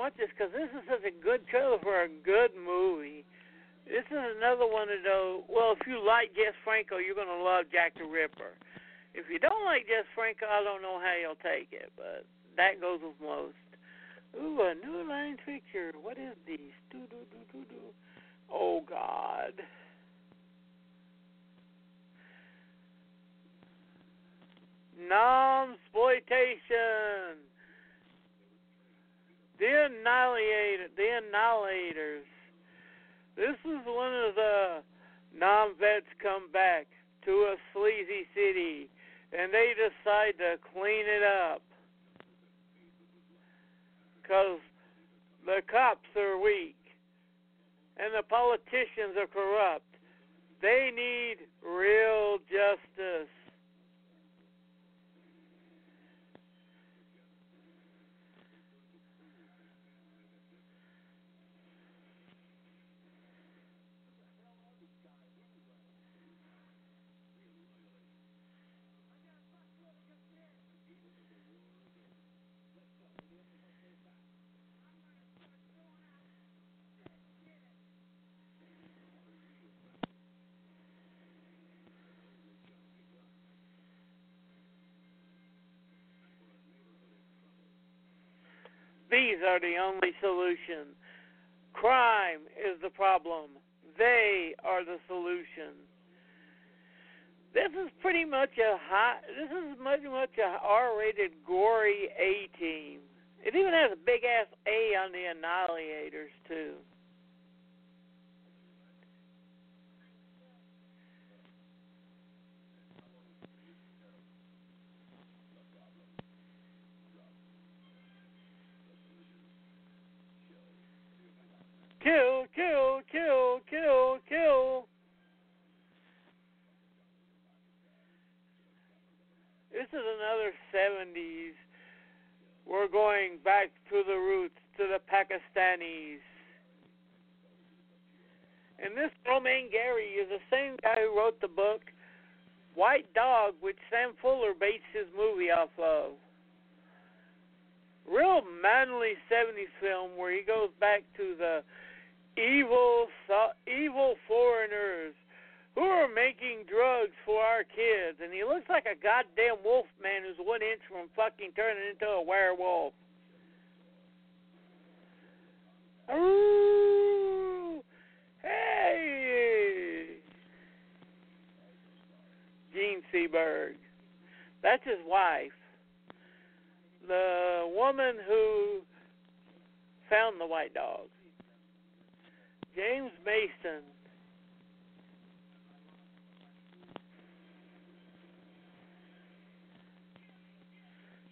S13: Watch this because this is such a good trailer for a good movie. This is another one of those. Well, if you like Jess Franco, you're gonna love Jack the Ripper. If you don't like Jess Franco, I don't know how you'll take it, but that goes with most. Ooh, a new line picture. What is these? Do do do do do. Oh God. Non-exploitation. The Annihilator, the Annihilators. This is one of the non-vets come back to a sleazy city, and they decide to clean it up because the cops are weak and the politicians are corrupt. They need real justice. These are the only solution. Crime is the problem. They are the solution. This is pretty much a high. This is pretty much a R-rated, gory A team. It even has a big ass A on the Annihilators too. Kill, kill, kill, kill, kill. This is another 70s. We're going back to the roots, to the Pakistanis. And this Romain Gary is the same guy who wrote the book White Dog, which Sam Fuller based his movie off of. Real manly 70s film where he goes back to the evil evil foreigners who are making drugs for our kids and he looks like a goddamn wolf man who's one inch from fucking turning into a werewolf. Ooh, hey, Jean Seberg. That's his wife. The woman who found the white dog. James Mason.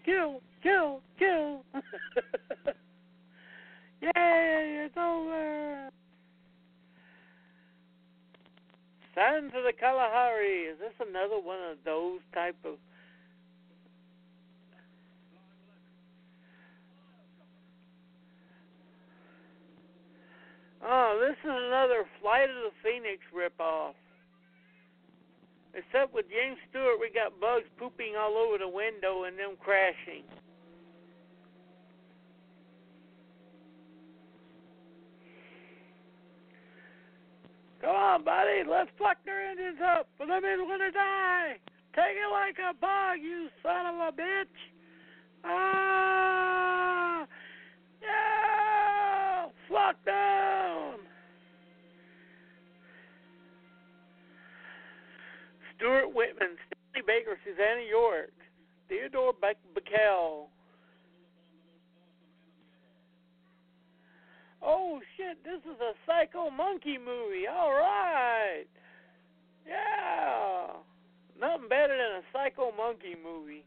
S13: Kill, kill, kill. Yay, it's over. Sands of the Kalahari. Is this another one of those type of Oh, this is another Flight of the Phoenix ripoff. Except with James Stewart, we got bugs pooping all over the window and them crashing. Come on, buddy, let's fuck their engines up, for them is gonna die. Take it like a bug, you son of a bitch. Ah, yeah, fuck them. Stuart Whitman, Stanley Baker, Susannah York, Theodore Bikel. Oh shit, this is a Psycho Monkey movie. All right. Yeah. Nothing better than a Psycho Monkey movie.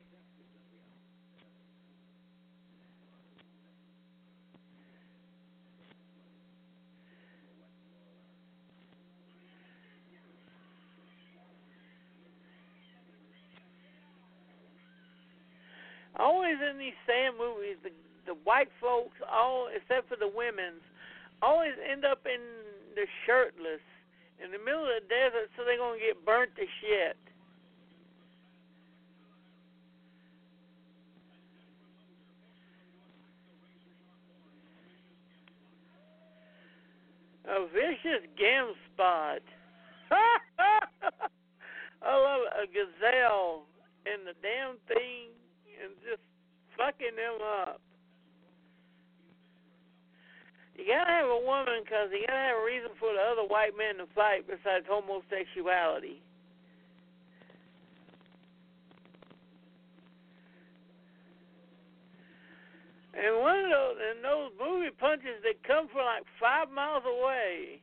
S13: Always in these Sam movies, the the white folks, all except for the women's, always end up in the shirtless in the middle of the desert, so they're gonna get burnt to shit. A vicious gam spot. I love it. a gazelle and the damn thing and just fucking them up. You gotta have a woman because you gotta have a reason for the other white men to fight besides homosexuality. And one of those and those movie punches that come from like five miles away.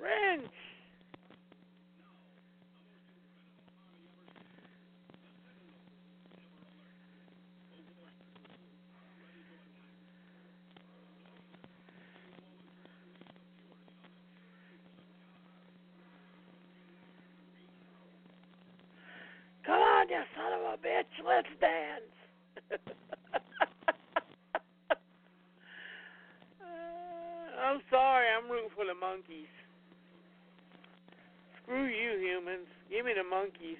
S13: Wrench. Come on, you son of a bitch, let's dance. Uh, I'm sorry, I'm rooting for the monkeys. Screw you, humans. Give me the monkeys.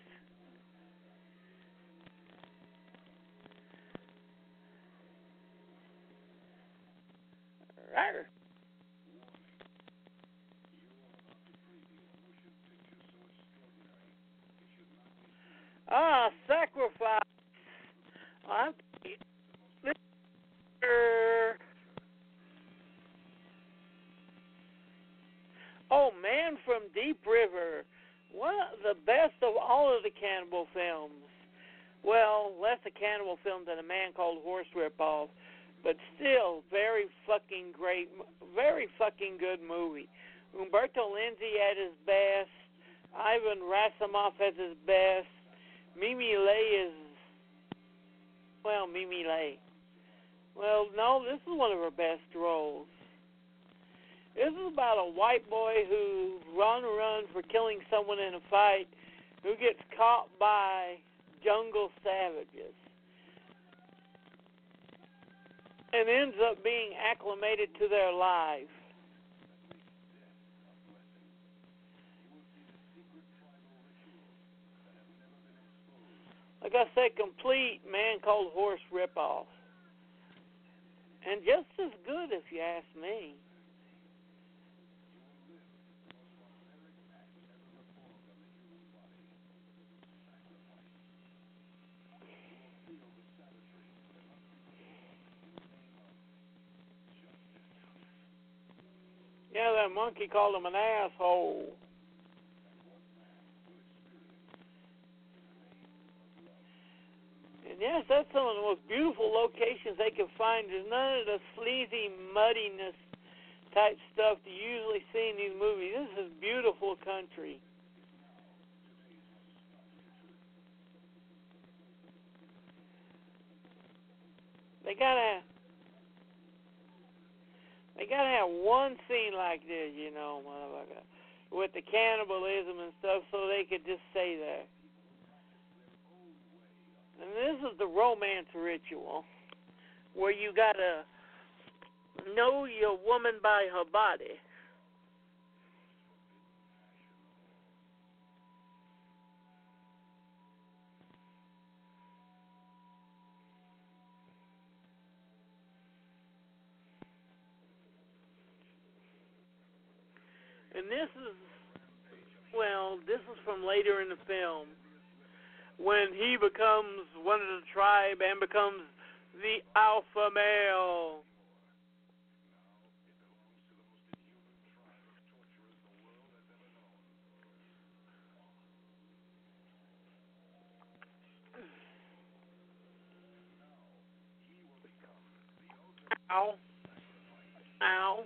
S13: Rawr. Ah, sacrifice. I'm. Oh, Man from Deep River. One of the best of all of the cannibal films. Well, less a cannibal film than a man called Horse Ripoff, but still very fucking great, very fucking good movie. Umberto Lenzi at his best, Ivan Rassimov at his best, Me Me Lai is, well, Me Me Lai. Well, no, this is one of her best roles. This is about a white boy who's run run for killing someone in a fight, who gets caught by jungle savages, and ends up being acclimated to their life. Like I said, complete man called horse ripoff. And just as good if you ask me. Yeah, that monkey called him an asshole. Yes, that's some of the most beautiful locations they can find. There's none of the sleazy muddiness type stuff you usually see in these movies. This is beautiful country. They gotta they gotta have one scene like this, you know, motherfucker, with the cannibalism and stuff, so they could just say that. And this is the romance ritual, where you gotta know your woman by her body. And this is, well, this is from later in the film when he becomes one of the tribe and becomes the alpha male. Ow. Ow.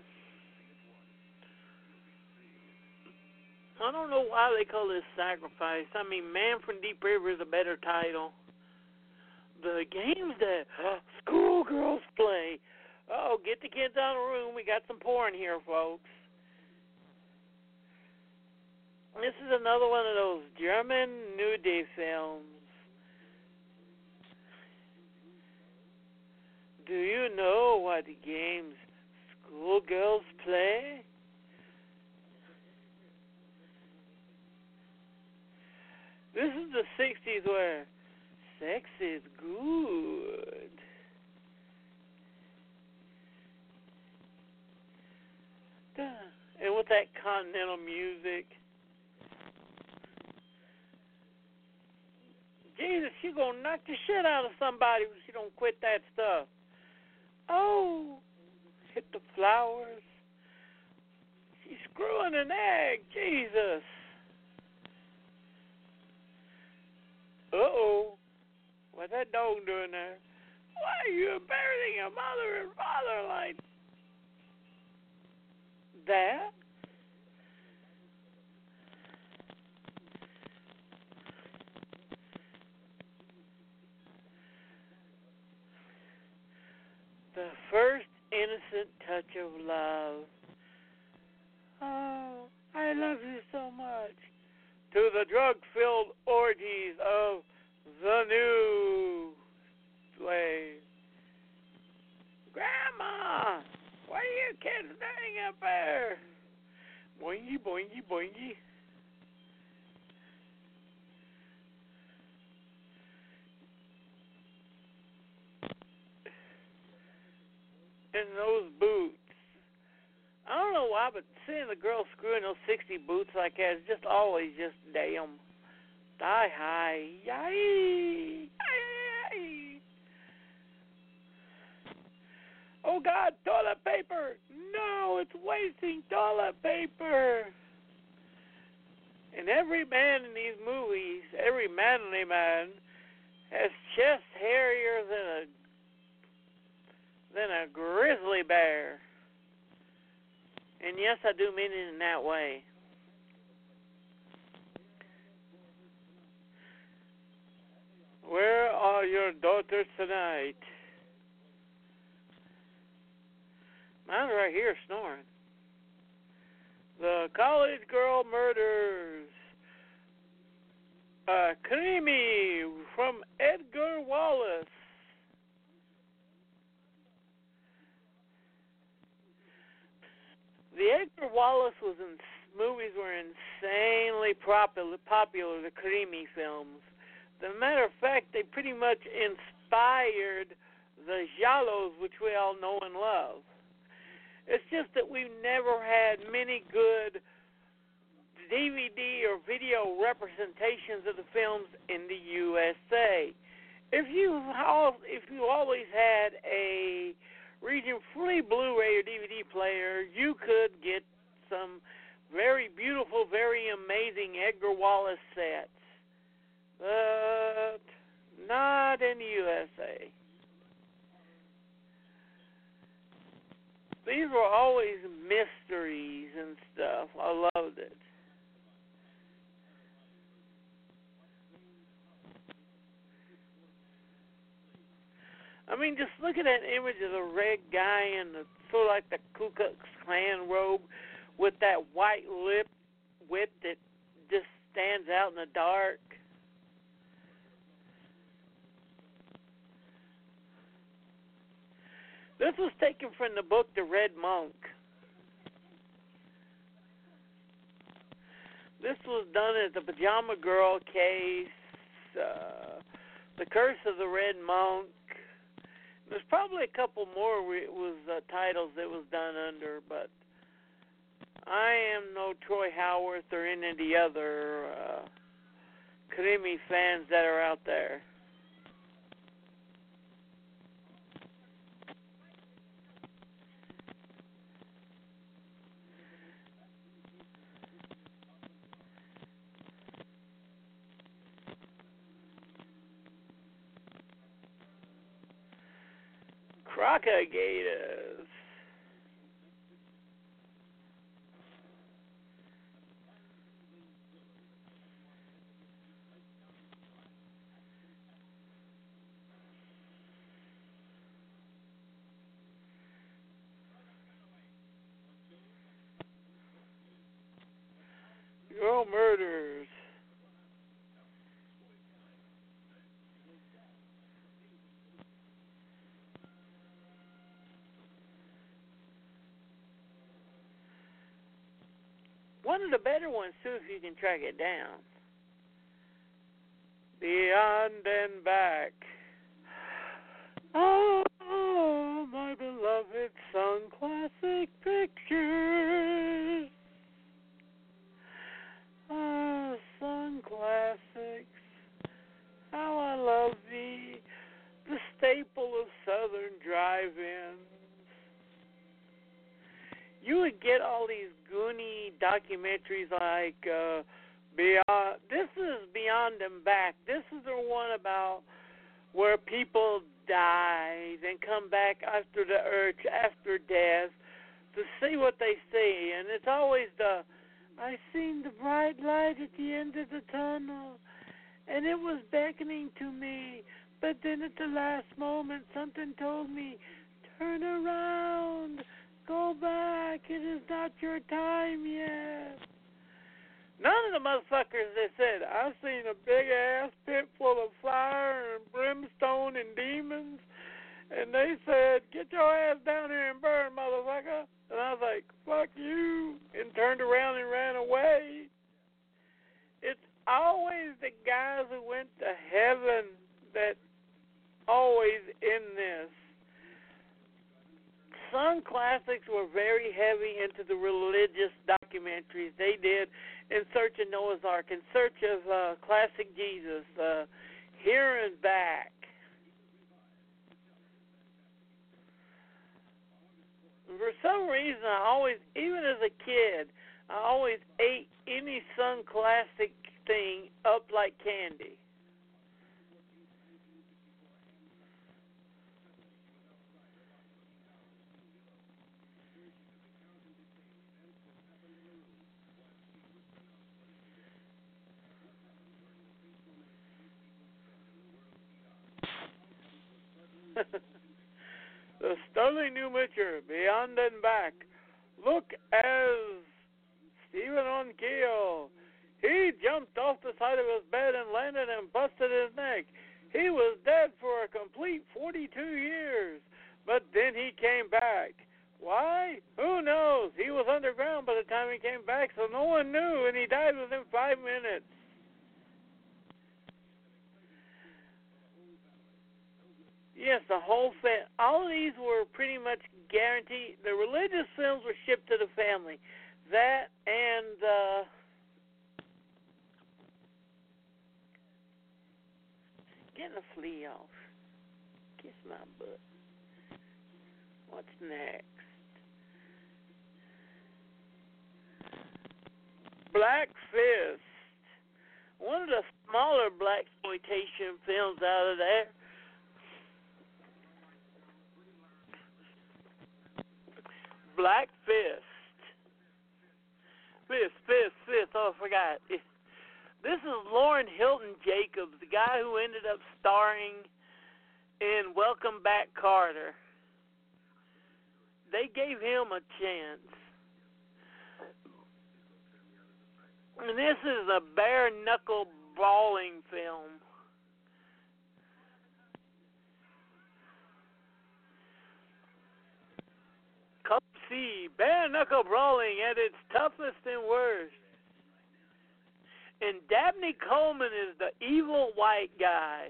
S13: I don't know why they call this sacrifice. I mean, Man from Deep River is a better title. The games that uh, schoolgirls play. Oh, get the kids out of the room. We got some porn here, folks. This is another one of those German nudie films. Do you know what games schoolgirls play? This is the 60s where sex is good. And with that continental music. Jesus, she gonna knock the shit out of somebody if she don't quit that stuff. Oh, hit the flowers. She's screwing an egg. Jesus. Uh oh. What's that dog doing there? Why are you embarrassing your mother and father like that? The first innocent touch of love. Oh, I love you so much. To the drug filled orgies of the new slave. Grandma, what are you kids doing up there? Boingy, boingy, boingy. In those boots. I don't know why, but seeing the girl screwing those 60 boots like that is just always just damn. Die high. Yay! Oh God, toilet paper! No, it's wasting toilet paper. And every man in these movies, every manly man, has chest hairier than a than a grizzly bear. And yes, I do mean it in that way. Where are your daughters tonight? Mine's right here snoring. The college girl murders. Uh, Krimi from Edgar Wallace. The Edgar Wallace was in movies were insanely popular. Popular the Krimi films. As a matter of fact, they pretty much inspired the Giallos, which we all know and love. It's just that we've never had many good DVD or video representations of the films in the USA. If you if you always had a region free Blu-ray or DVD player, you could get some very beautiful, very amazing Edgar Wallace sets, but not in the USA. These were always mysteries and stuff. I loved it. I mean, just look at that image of the red guy in the sort of like the Ku Klux Klan robe with that white lip whip that just stands out in the dark. This was taken from the book The Red Monk. This was done at the Pajama Girl case, uh, The Curse of the Red Monk. There's probably a couple more re- was uh, titles that was done under, but I am no Troy Howarth or any of the other uh, Krimi fans that are out there. Crocodigators. Girl and see if you can track it down. Beyond and back. Oh, my beloved Sunn classic pictures. Ah, oh, Sunn classics. How I love thee. The staple of southern drive-ins. You would get all these documentaries like uh, Beyond. This is Beyond and Back. This is the one about where people die and come back after the earth, after death, to see what they see, and it's always the I seen the bright light at the end of the tunnel, and it was beckoning to me. But then at the last moment, something told me, turn around, go back. It is not your time yet. None of the motherfuckers that said, I've seen a big ass pit full of fire and brimstone and demons. And they said, get your ass down here and burn, motherfucker. And I was like, fuck you. And turned around and ran away. It's always the guys who went to heaven that always in this. Sunn Classics were very heavy into the religious documentaries. They did in Search of Noah's Ark, In Search of uh, Classic Jesus, uh, Here and Back. For some reason, I always, even as a kid, I always ate any Sunn Classic thing up like candy. The Sterling New Mitcher, Beyond and Back. Look as Stephen on keel. He jumped off the side of his bed and landed and busted his neck. He was dead for a complete 42 years, but then he came back. Why? Who knows? He was underground by the time he came back, so no one knew, and he died within five minutes. Yes, the whole thing. All of these were pretty much guaranteed. The religious films were shipped to the family. That and uh, getting a flea off. Kiss my butt. What's next? Black Fist. One of the smaller black exploitation films out of there. Black Fist. Fist, Fist, Fist. Oh, I forgot. This is Lawrence Hilton Jacobs, the guy who ended up starring in Welcome Back Kotter. They gave him a chance. And this is a bare knuckle brawling film. Come see bare knuckle brawling at its toughest and worst. And Dabney Coleman is the evil white guy.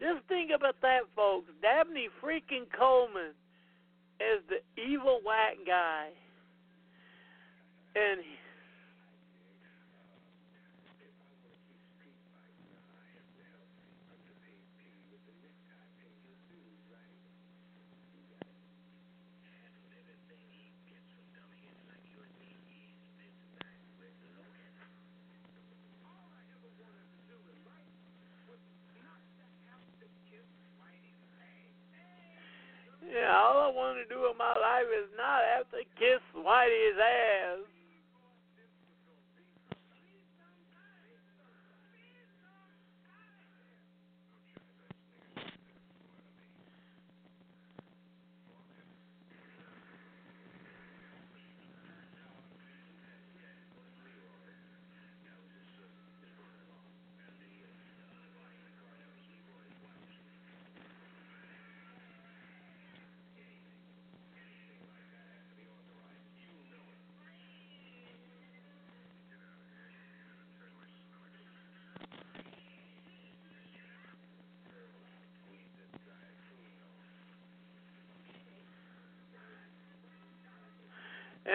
S13: Just think about that, folks. Dabney freaking Coleman is the evil white guy. And Yeah, all I want to do in my life is not have to kiss Whitey's ass.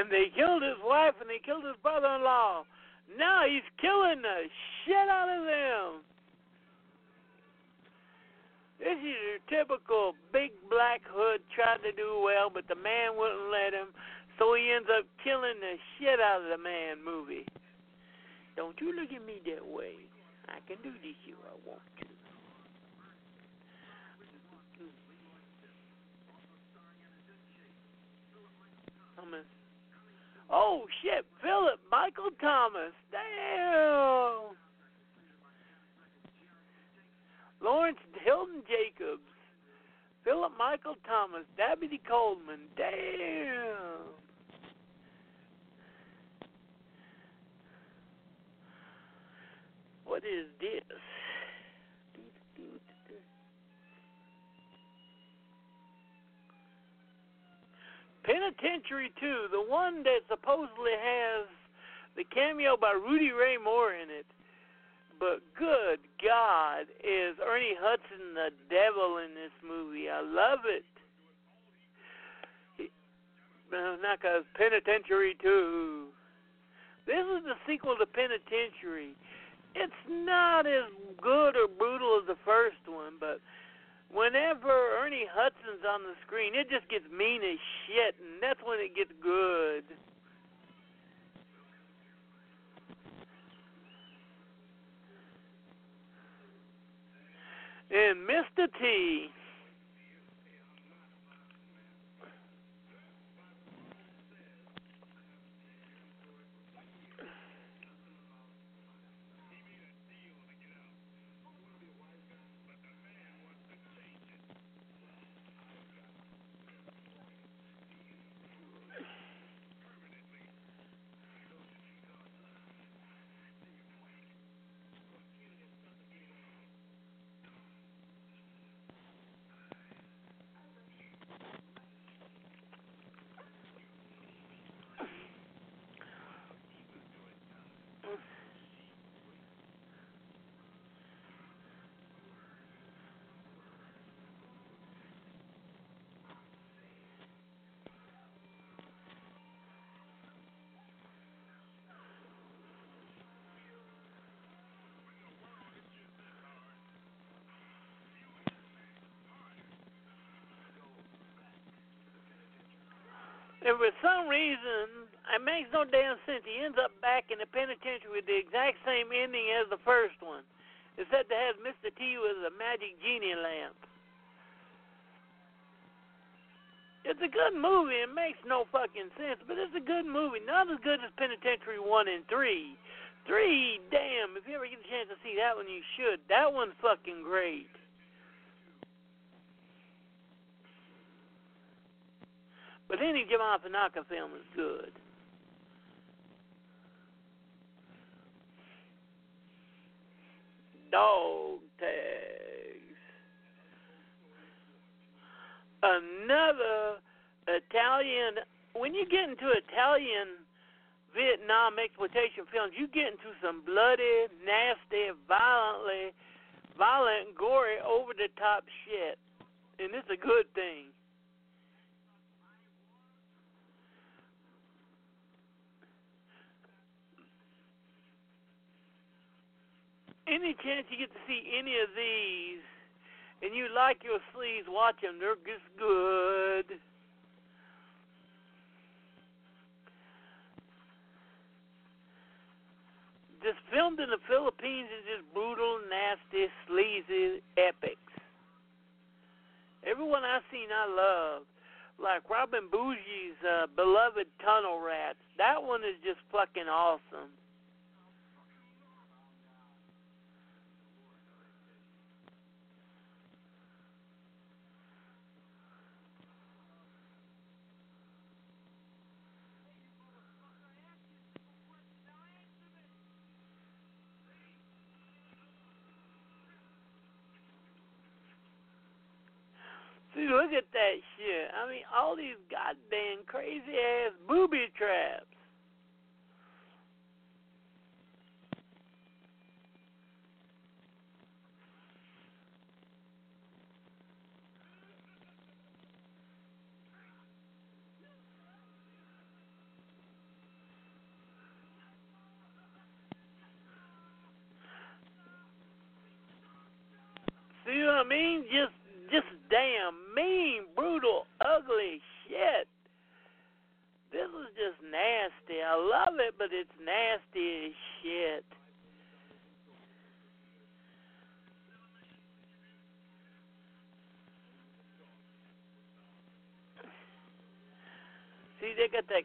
S13: They killed his wife and they killed his brother-in-law. Now he's killing the shit out of them. This is your typical big black hood tried to do well, but the man wouldn't let him. So he ends up killing the shit out of the man movie. Don't you look at me that way. I can do this if I want to. Thomas. Oh shit, Philip Michael Thomas. Damn. Lawrence Hilton Jacobs. Philip Michael Thomas. Dabney Coleman. Damn. What is this? Penitentiary 2, the one that supposedly has the cameo by Rudy Ray Moore in it. But good God, is Ernie Hudson the devil in this movie? I love it. No, uh, not cause Penitentiary 2. This is the sequel to Penitentiary. It's not as good or brutal as the first one, but whenever Ernie Hudson's on the screen, it just gets mean as shit, and that's when it gets good. And Mr. T. And for some reason, it makes no damn sense. He ends up back in the penitentiary with the exact same ending as the first one, except it has Mr. T with a magic genie lamp. It's a good movie. It makes no fucking sense, but it's a good movie. Not as good as Penitentiary 1 and 3. 3, damn, if you ever get a chance to see that one, you should. That one's fucking great. But any Jamaa Fanaka film is good. Dog tags. Another Italian. When you get into Italian Vietnam exploitation films, you get into some bloody, nasty, violently, violent, gory, over the top shit, and it's a good thing. Any chance you get to see any of these and you like your sleeves, watch them. They're just good. Just filmed in the Philippines is just brutal, nasty, sleazy epics. Everyone I've seen, I love. Like Robin Bougie's uh, beloved Tunnel Rats. That one is just fucking awesome. See, look at that shit. I mean, all these goddamn crazy ass booby traps. See what I mean? Just just damn mean, brutal, ugly shit. This I love it, but it's nasty as shit. See, they got that.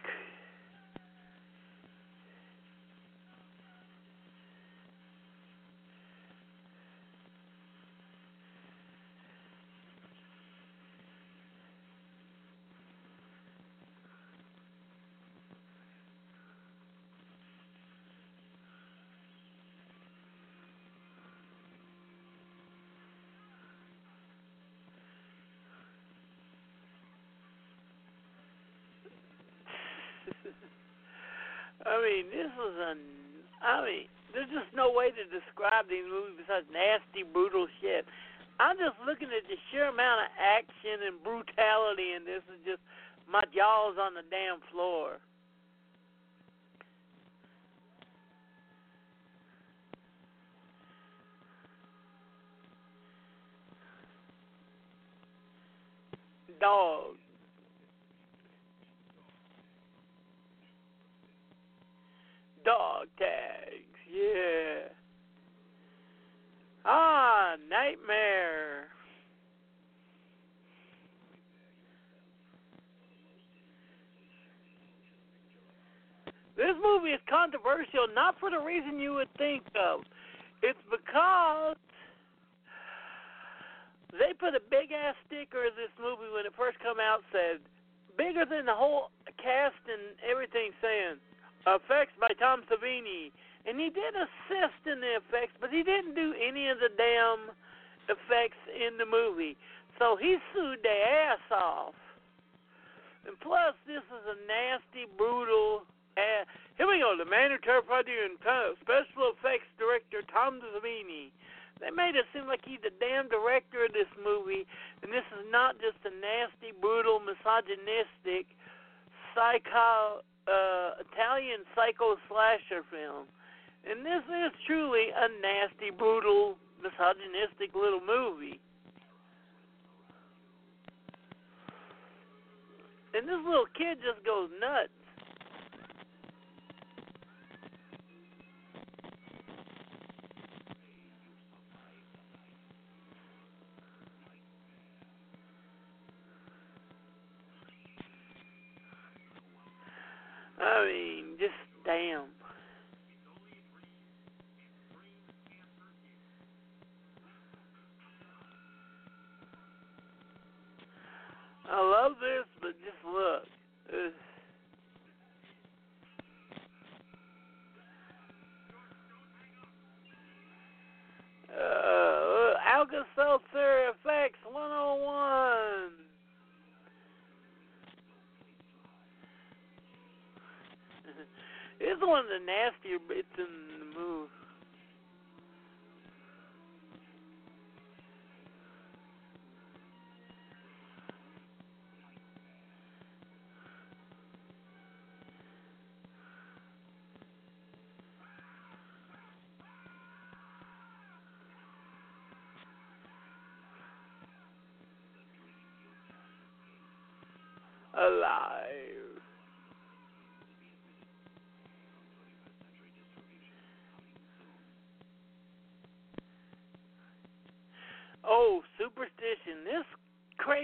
S13: I mean, this was a. I mean, there's just no way to describe these movies besides nasty, brutal shit. I'm just looking at the sheer amount of action and brutality in this, and just my jaw's on the damn floor. Dog. Dog tags, yeah. Ah, nightmare. This movie is controversial not for the reason you would think of. It's because they put a big ass sticker in this movie when it first come out said bigger than the whole cast and everything saying effects by Tom Savini. And he did assist in the effects, but he didn't do any of the damn effects in the movie. So he sued their ass off. And plus, this is a nasty, brutal. Uh, here we go. The man who terrified you and special effects director Tom Savini. They made it seem like he's the damn director of this movie, and this is not just a nasty, brutal, misogynistic, psycho uh, Italian psycho slasher film. And this is truly a nasty, brutal, misogynistic little movie. And this little kid just goes nuts. I mean, just damn.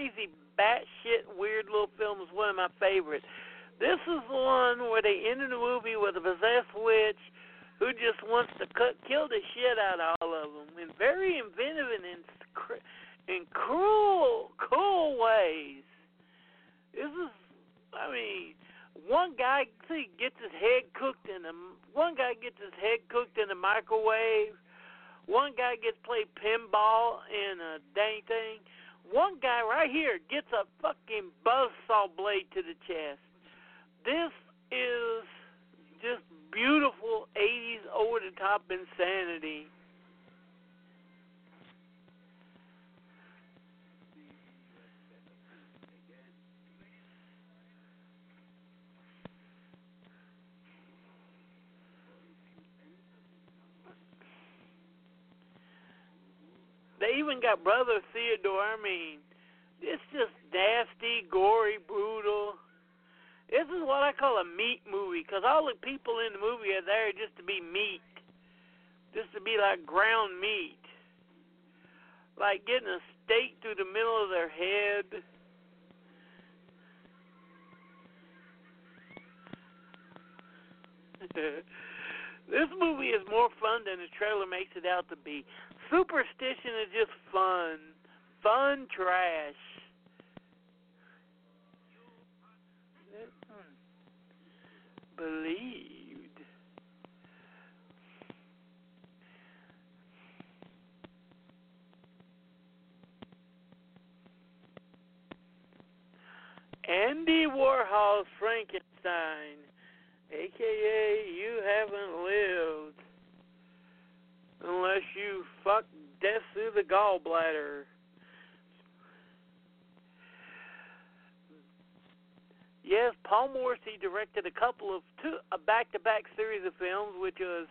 S13: Crazy, batshit, weird little film is one of my favorites. This is the one where they end the movie with a possessed witch who just wants to cut, kill the shit out of all of them in very inventive and in, in cruel, cool ways. This is, I mean, one guy see gets his head cooked in a one guy gets his head cooked in a microwave. One guy gets played pinball in a dang thing. One guy right here gets a fucking buzzsaw blade to the chest. This is just beautiful 80s over the top insanity. They even got Brother Theodore. I mean, it's just nasty, gory, brutal. This is what I call a meat movie because all the people in the movie are there just to be meat, just to be like ground meat, like getting a stake through the middle of their head. this movie is more fun than the trailer makes it out to be. Superstition is just fun. Fun trash. Believed. Andy Warhol's Frankenstein, aka You Haven't Lived unless you fuck death through the gallbladder. Yes, Paul Morrissey directed a couple of two a back-to-back series of films, which was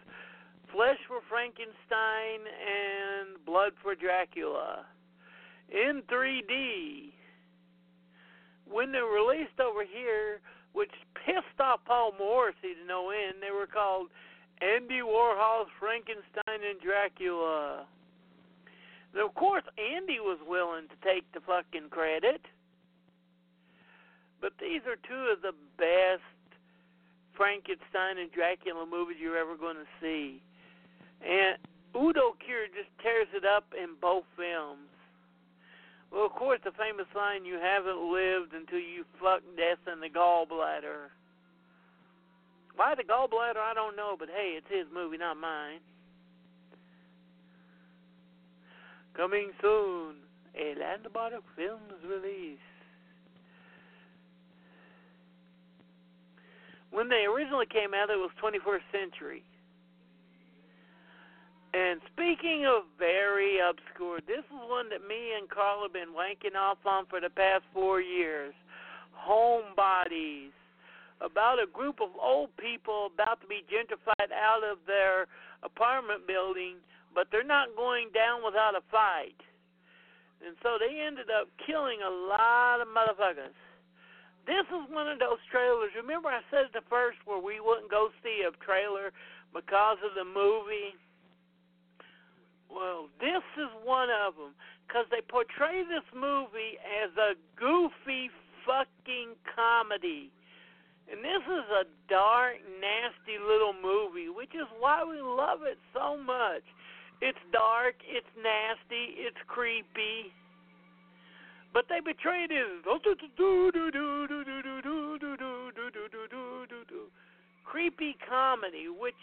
S13: Flesh for Frankenstein and Blood for Dracula in 3D. When they were released over here, which pissed off Paul Morrissey to no end, they were called Andy Warhol's Frankenstein and Dracula. And of course, Andy was willing to take the fucking credit. But these are two of the best Frankenstein and Dracula movies you're ever going to see. And Udo Kier just tears it up in both films. Well, of course, the famous line, you haven't lived until you fuck death in the gallbladder. Why the gallbladder, I don't know, but hey, it's his movie, not mine. Coming soon, a Landmark Films release. When they originally came out, it was 21st Century. And speaking of very obscure, this is one that me and Carl have been wanking off on for the past four years. Homebodies. About a group of old people about to be gentrified out of their apartment building, but they're not going down without a fight. And so they ended up killing a lot of motherfuckers. This is one of those trailers. Remember, I said at the first where we wouldn't go see a trailer because of the movie? Well, this is one of them because they portray this movie as a goofy fucking comedy. And this is a dark, nasty little movie, which is why we love it so much. It's dark, it's nasty, it's creepy. But they betray it creepy comedy, which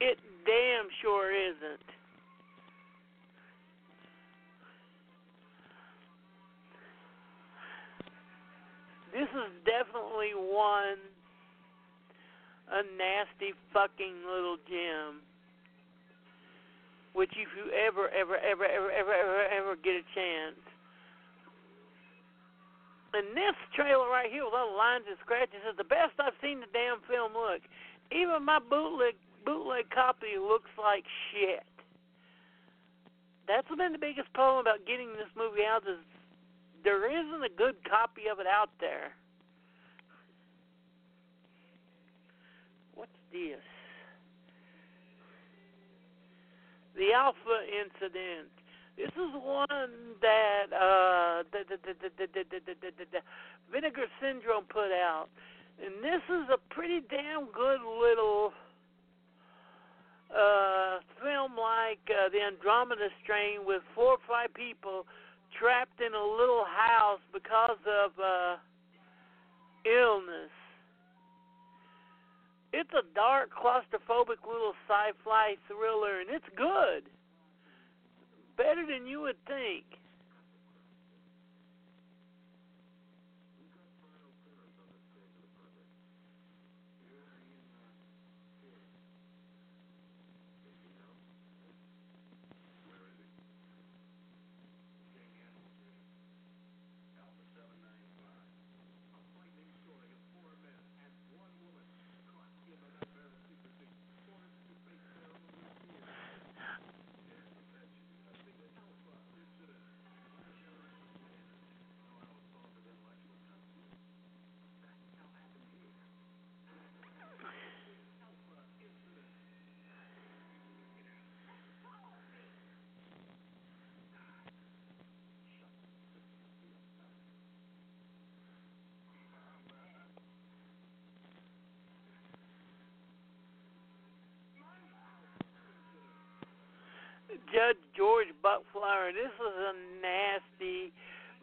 S13: it damn sure isn't. This is definitely one a nasty fucking little gem. Which if you ever, ever, ever, ever, ever, ever, ever get a chance. And this trailer right here with all the lines and scratches is the best I've seen the damn film look. Even my bootleg bootleg copy looks like shit. That's been the biggest problem about getting this movie out is there isn't a good copy of it out there. this. The Alpha incident. This is one that Vinegar Syndrome put out, and this is a pretty damn good little uh, film, like uh, the Andromeda Strain, with four or five people trapped in a little house because of uh, illness. It's a dark, claustrophobic little sci-fi thriller, and it's good. Better than you would think. Judge George Buck Flower. This is a nasty,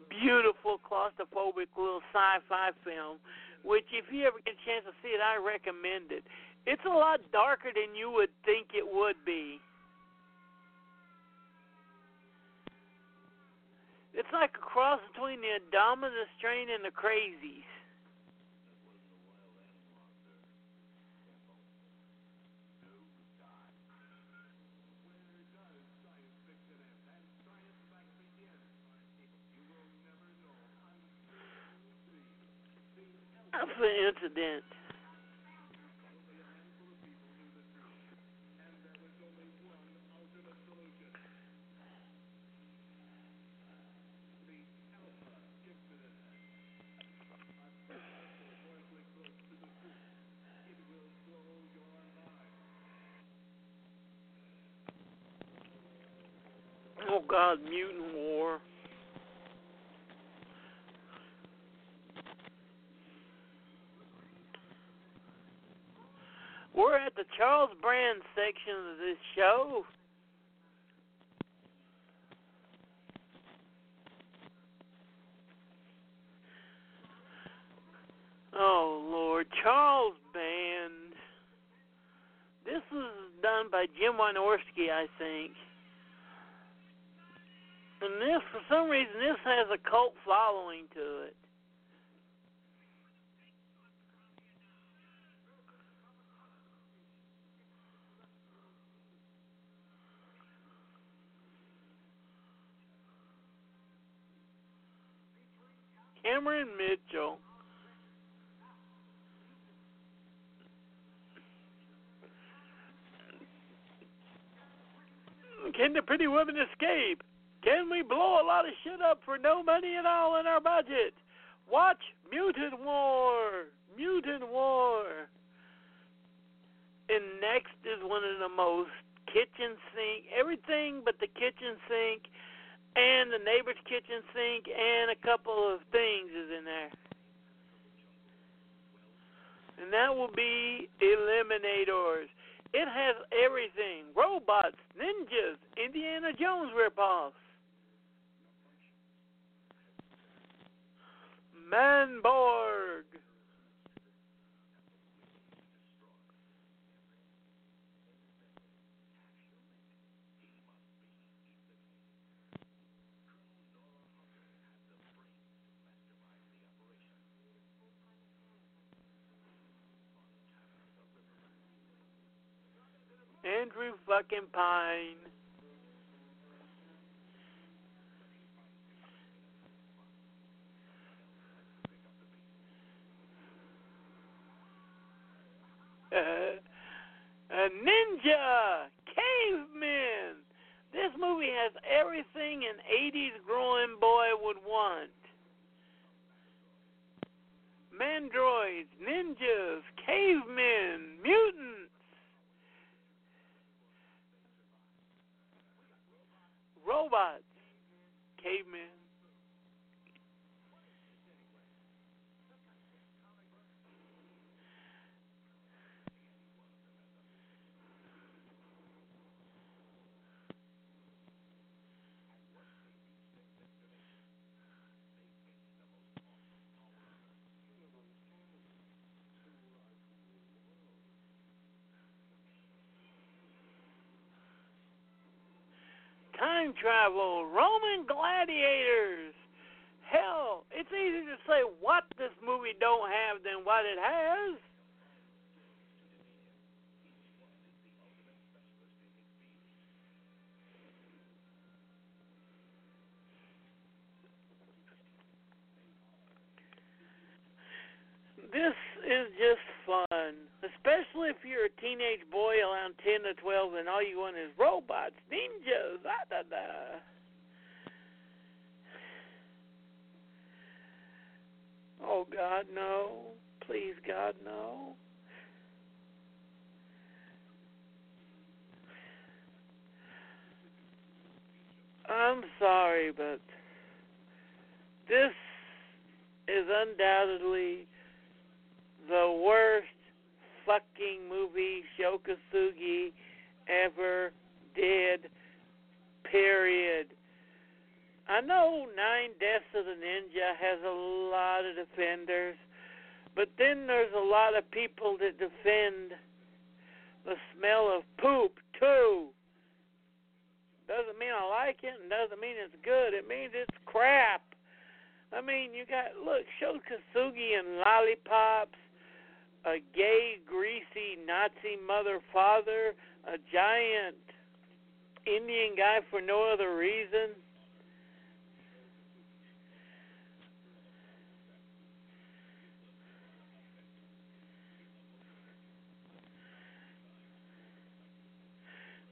S13: beautiful, claustrophobic little sci-fi film. Which, if you ever get a chance to see it, I recommend it. It's a lot darker than you would think it would be. It's like a cross between the Andromeda Strain and the Crazies. An incident. Oh God, mutant war. We're at the Charles Section of this show. Oh Lord, Charles Band. This was done by Jim Wynorski, I think. And this, for some reason, this has a cult following to it. Cameron Mitchell. Can the pretty woman escape? Can we blow a lot of shit up for no money at all in our budget? Watch Mutant War. Mutant War. And next is one of the most kitchen sink, everything but the kitchen sink and the neighbor's kitchen sink and a couple of things is in there. And that will be Eliminators. It has everything robots, ninjas, Indiana Jones ripoffs. Manborg. Andrew fucking Prine. Uh, a ninja, cavemen. This movie has everything an 80s growing boy would want. Mandroids, ninjas, cavemen, robots, cavemen. time travel, Roman gladiators. Hell, it's easier to say what this movie don't have than what it has. This is just fun, especially if you're a teenage boy around 10 to 12 and all you want is robots, ninjas, da da da. Oh, God, no. Please, God, no. I'm sorry, but this is undoubtedly the worst fucking movie Sho Kosugi ever did period. I know Nine Deaths of the Ninja has a lot of defenders, but then there's a lot of people that defend the smell of poop too. Doesn't mean I like it and doesn't mean it's good. It means it's crap. I mean, you got look, Sho Kosugi and lollipops, a gay, greasy Nazi mother father, a giant Indian guy for no other reason.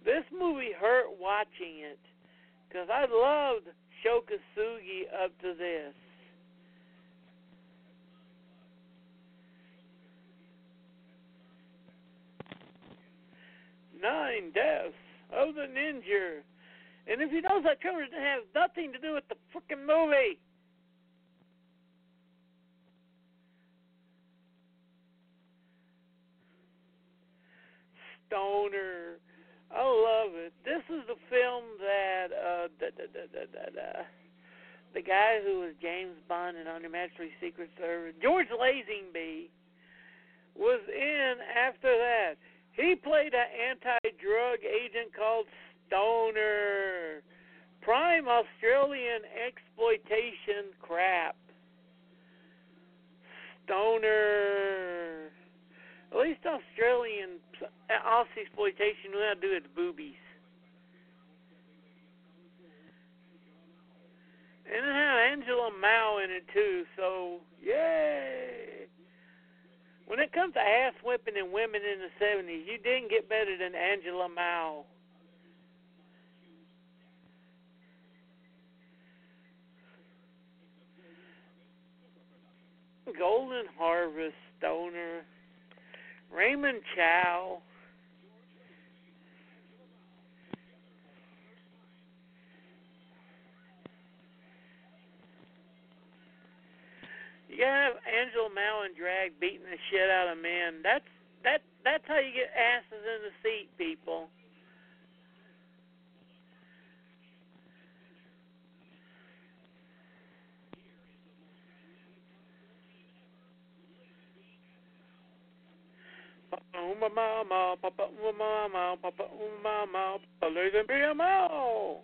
S13: This movie hurt watching it because I loved Sho Kosugi up to this. Nine deaths of the ninja. And if you notice that it has nothing to do with the freaking movie. Stoner. I love it. This is the film that uh da, da, da, da, da, da, the guy who was James Bond in Majesty's Secret Service, George Lazenby, was in after that. He played an anti-drug agent called Stoner. Prime Australian exploitation crap. Stoner. At least Australian Aussie exploitation to do its boobies. And it had Angela Mao in it too, so yay! When it comes to ass whipping and women in the 70s, you didn't get better than Angela Mao. Golden Harvest, Stoner, Raymond Chow. You gotta have Angela Mao and drag beating the shit out of men. That's that that's how you get asses in the seat, people. Uma mama, papa uma mama, papa uma mama, papa lesen be mao.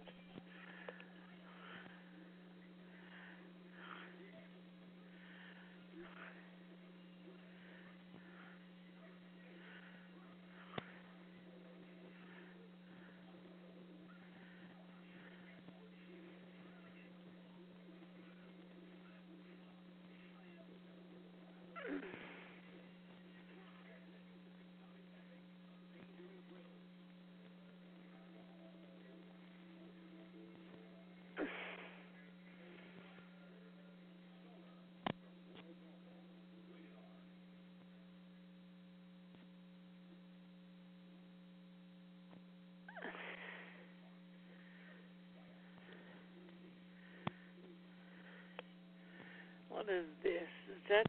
S13: What is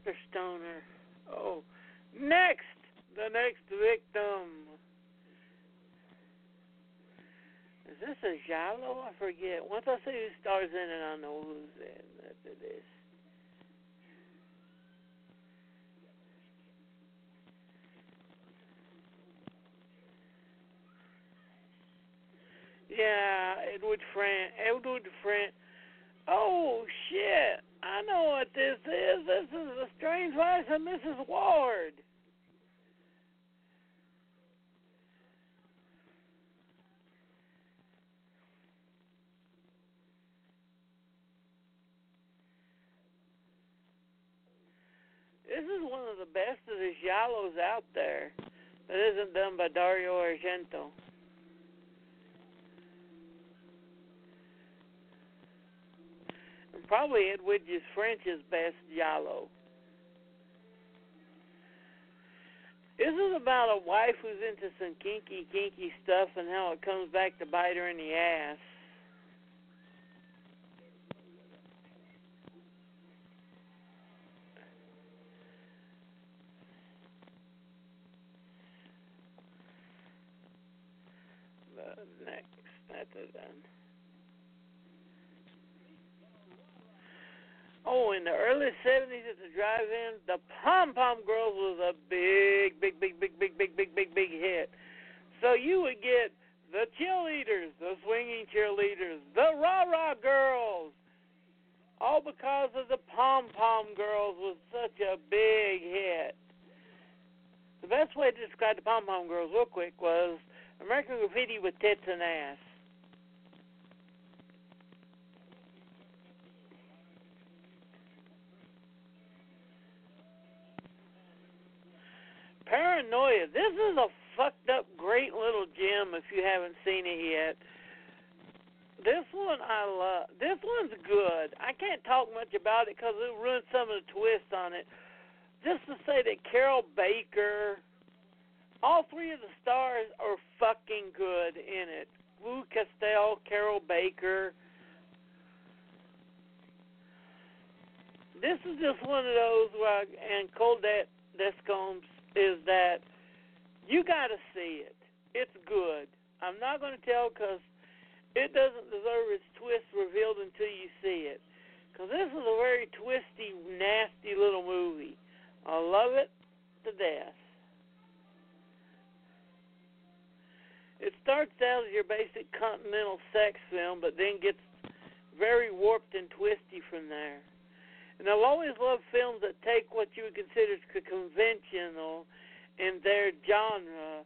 S13: the stoner? Oh, next! The next victim. Is this a Giallo? I forget. Once I see who stars in it, I know who's in is. Yeah, Edwige Fenech. Edwige Fenech. Oh shit! I know what this is. This is the Strange Life of Mrs. Ward. This is one of the best of the giallos out there that isn't done by Dario Argento. Probably Fenech Fenech's best giallo. This is about a wife who's into some kinky, kinky stuff and how it comes back to bite her in the ass. Next, that's it. Oh, in the early 70s at the drive-in, the Pom Pom Girls was a big, big, big, big, big, big, big, big, big hit. So you would get the cheerleaders, the swinging cheerleaders, the rah rah girls, all because of the Pom Pom Girls was such a big hit. The best way to describe the Pom Pom Girls, real quick, was American Graffiti with tits and ass. Paranoia. This is a fucked up, great little gem if you haven't seen it yet. This one I love. This one's good. I can't talk much about it because it ruins some of the twists on it. Just to say that Carroll Baker, all three of the stars are fucking good in it. Lou Castel, Carroll Baker. This is just one of those where, I, and Colette Descombes is that you got to see it. It's good. I'm not going to tell because it doesn't deserve its twist revealed until you see it. Because this is a very twisty, nasty little movie. I love it to death. It starts out as your basic continental sex film, but then gets very warped and twisty from there. And I've always loved films that take what you would consider conventional in their genre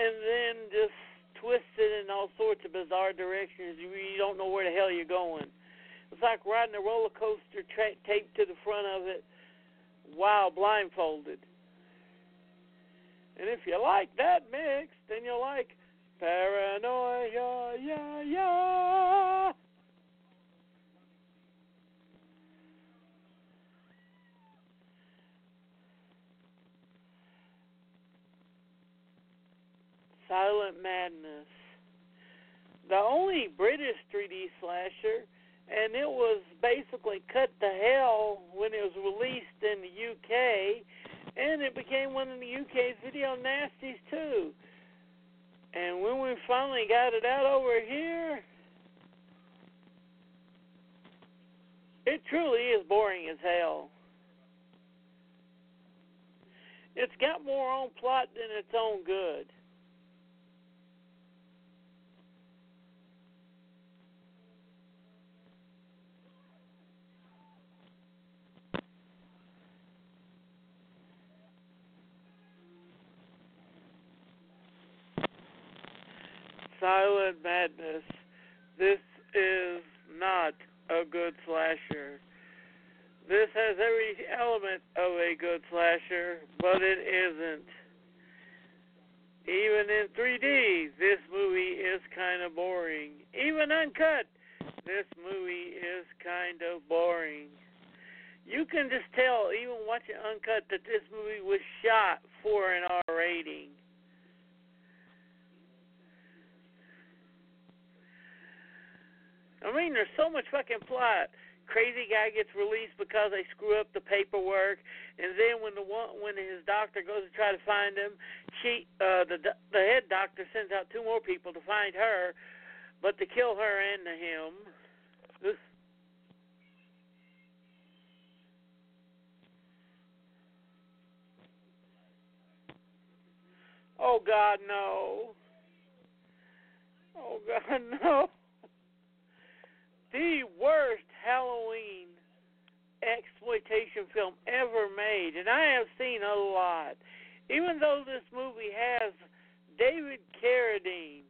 S13: and then just twist it in all sorts of bizarre directions. You, don't know where the hell you're going. It's like riding a roller coaster tra- taped to the front of it while blindfolded. And if you like that mix, then you'll like Paranoia, yeah, yeah. Silent Madness. The only British 3D slasher, and it was basically cut to hell when it was released in the UK, and it became one of the UK's video nasties too. And when we finally got it out over here, it truly is boring as hell. It's got more on plot than its own good. Silent Madness. This is not a good slasher. This has every element of a good slasher, but it isn't. Even in 3D, this movie is kind of boring. Even uncut, this movie is kind of boring. You can just tell, even watching uncut, that this movie was shot for an R rating. I mean, there's so much fucking plot. Crazy guy gets released because they screw up the paperwork, and then when the one when his doctor goes to try to find him, she uh, the the head doctor sends out two more people to find her, but to kill her and him. This Oh God, no. Oh God, no the worst Halloween exploitation film ever made, and I have seen a lot. Even though this movie has David Carradine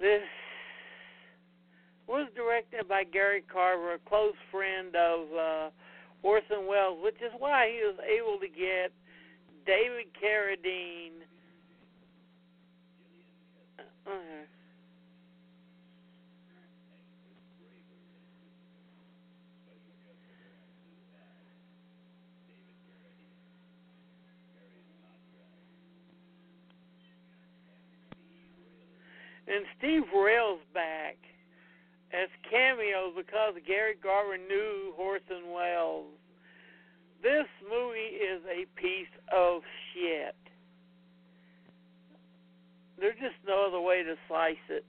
S13: This was directed by Gary Graver, a close friend of uh, Orson Welles, which is why he was able to get David Carradine. Uh, and Steve Rail's back as cameos because Gary Graver knew Orson Welles. This movie is a piece of shit. There's just no other way to slice it.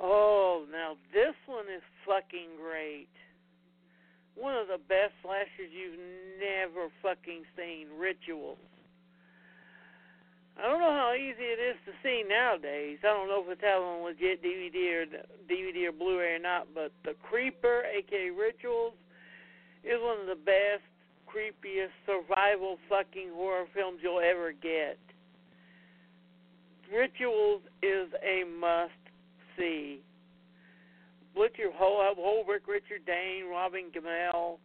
S13: Oh, now this one is fucking great. One of the best slashers you've never fucking seen, Rituals. I don't know how easy it is to see nowadays. I don't know if it's out on legit DVD or DVD or Blu-ray or not, but The Creeper, aka Rituals, is one of the best, creepiest survival fucking horror films you'll ever get. Rituals is a must see. Richard Holbrook, Richard Dane, Robin Gammell.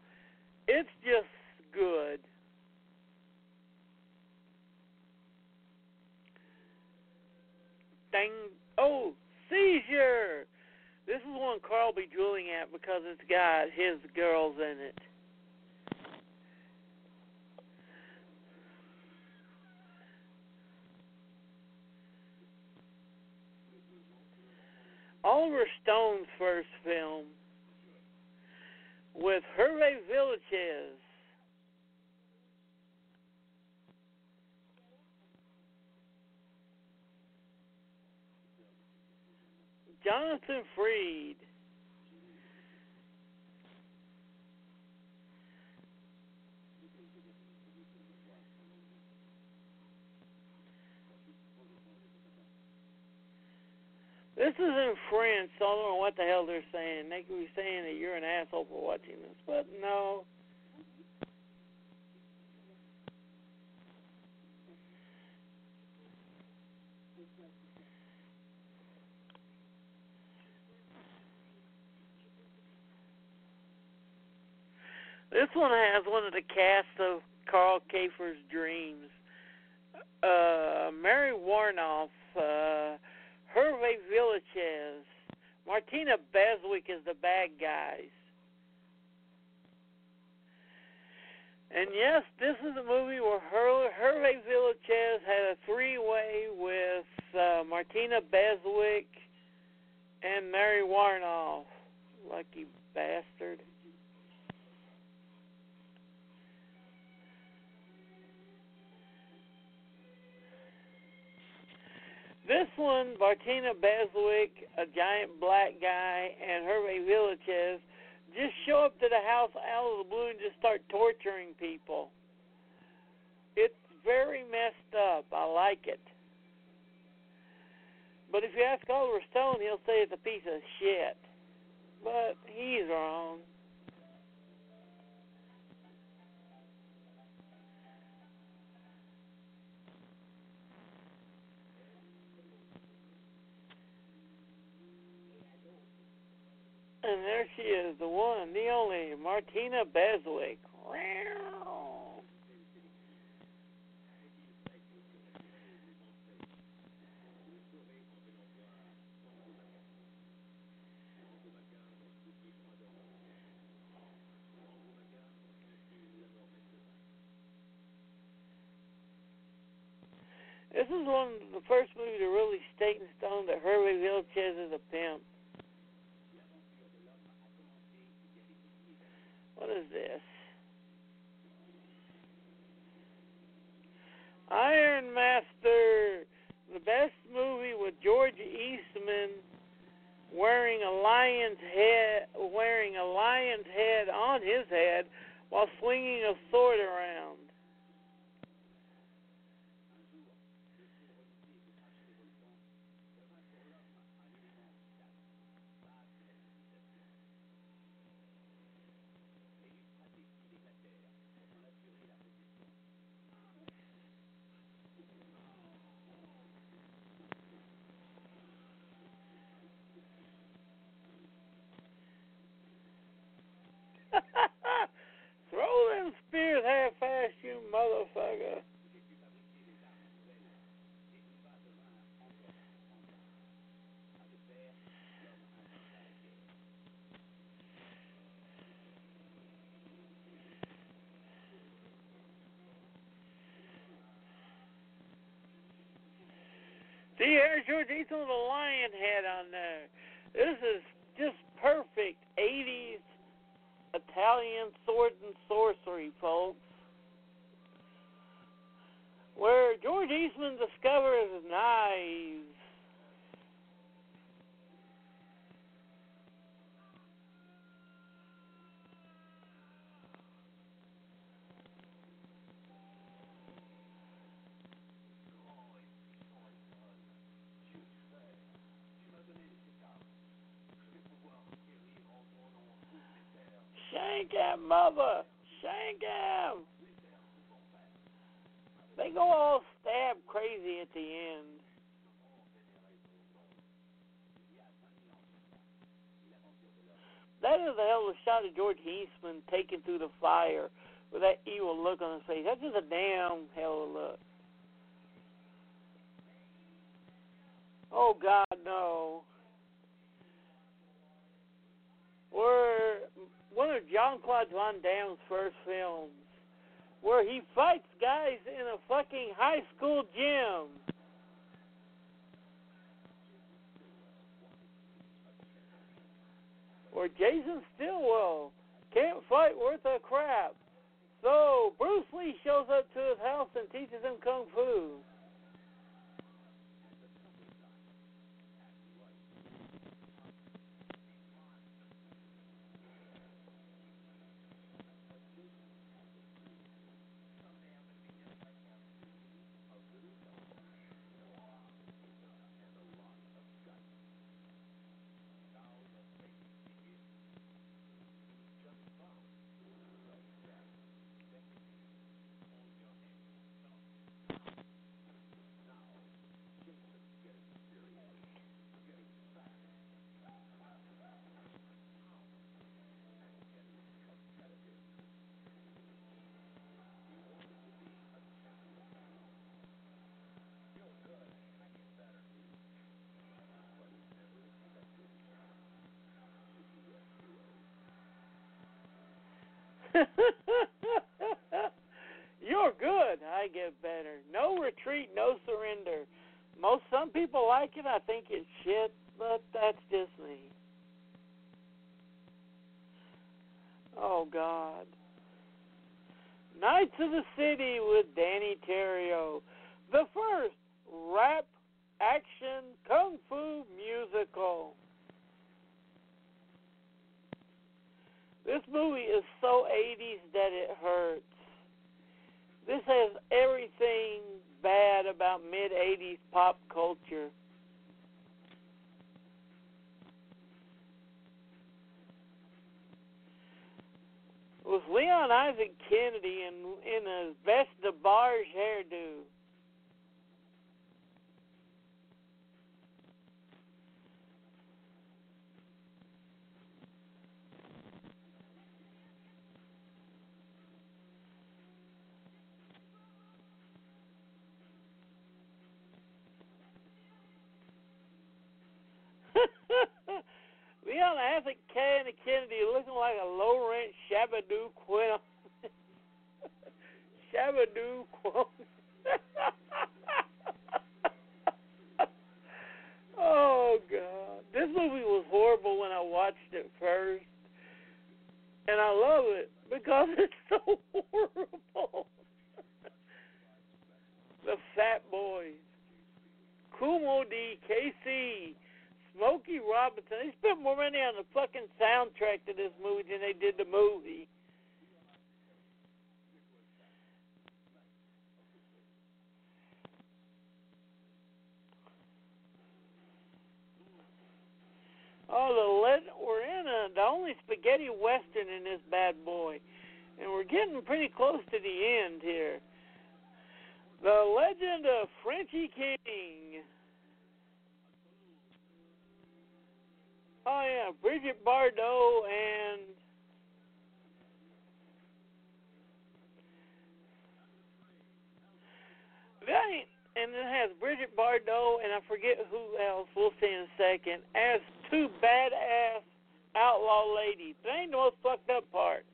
S13: It's just good. Dang. Oh, seizure. This is one Carl will be drooling at because it's got his girls in it. Oliver Stone's first film with Hervé Villechaize. Jonathan Frid. This is in French, so I don't know what the hell they're saying. They could be saying that you're an asshole for watching this, but no. This one has one of the cast of Karl Kafer's dreams. Uh, Mary Woronov, uh, Hervé Villechaize, Martina Beswick is the bad guys. And yes, this is a movie where Her- Hervé Villechaize had a three-way with uh, Martina Beswick and Mary Woronov. Lucky bastard. This one, Martina Beswick, a giant black guy, and Hervé Villechaize just show up to the house out of the blue and just start torturing people. It's very messed up. I like it. But if you ask Oliver Stone, he'll say it's a piece of shit. But he's wrong. And there she is, the one, the only, Martina Beswick. This is one of the first movies to really state in stone that Hervé Villechaize is a pimp. What is this? Iron Master, the best movie with George Eastman wearing a lion's head, wearing a lion's head on his head while swinging a sword around. See, there's George Eastman with a lion head on there. This is just perfect 80s Italian sword and sorcery, folks. Where George Eastman discovers knives. Shank him, mother! Shank him! They go all stab crazy at the end. That is a hell of a shot of George Eastman taken through the fire with that evil look on his face. That's just a damn hell of a look. Oh God, no. We're one of Jean Claude Van Damme's first films, where he fights guys in a fucking high school gym. Or Jason Stillwell can't fight worth a crap. So Bruce Lee shows up to his house and teaches him kung fu. You're good. I get better. No retreat, no surrender. Most some people like it. I think it's shit, but that's just me. Oh God. Knights of the City with Danny Terrio. The first rap action kung fu musical. This movie is so 80s that it hurts. This has everything bad about mid 80s pop culture. With Leon Isaac Kennedy in in his best DeBarge hairdo. Leon Isaac Kennedy Kennedy looking like a low rent Shabadoo Quinn. Shabadoo Quinn. oh God. This movie was horrible when I watched it first. And I love it because it's so horrible. the Fat Boys. Kumo D. KC. Smokey Robinson. They spent more money on the fucking soundtrack to this movie than they did the movie. Oh, the le- we're in a, the only spaghetti western in this bad boy, and we're getting pretty close to the end here. The Legend of Frenchy King. Oh yeah, Brigitte Bardot and that ain't, and it has Brigitte Bardot and I forget who else. We'll see in a second. As two badass outlaw ladies. That ain't the most fucked up part.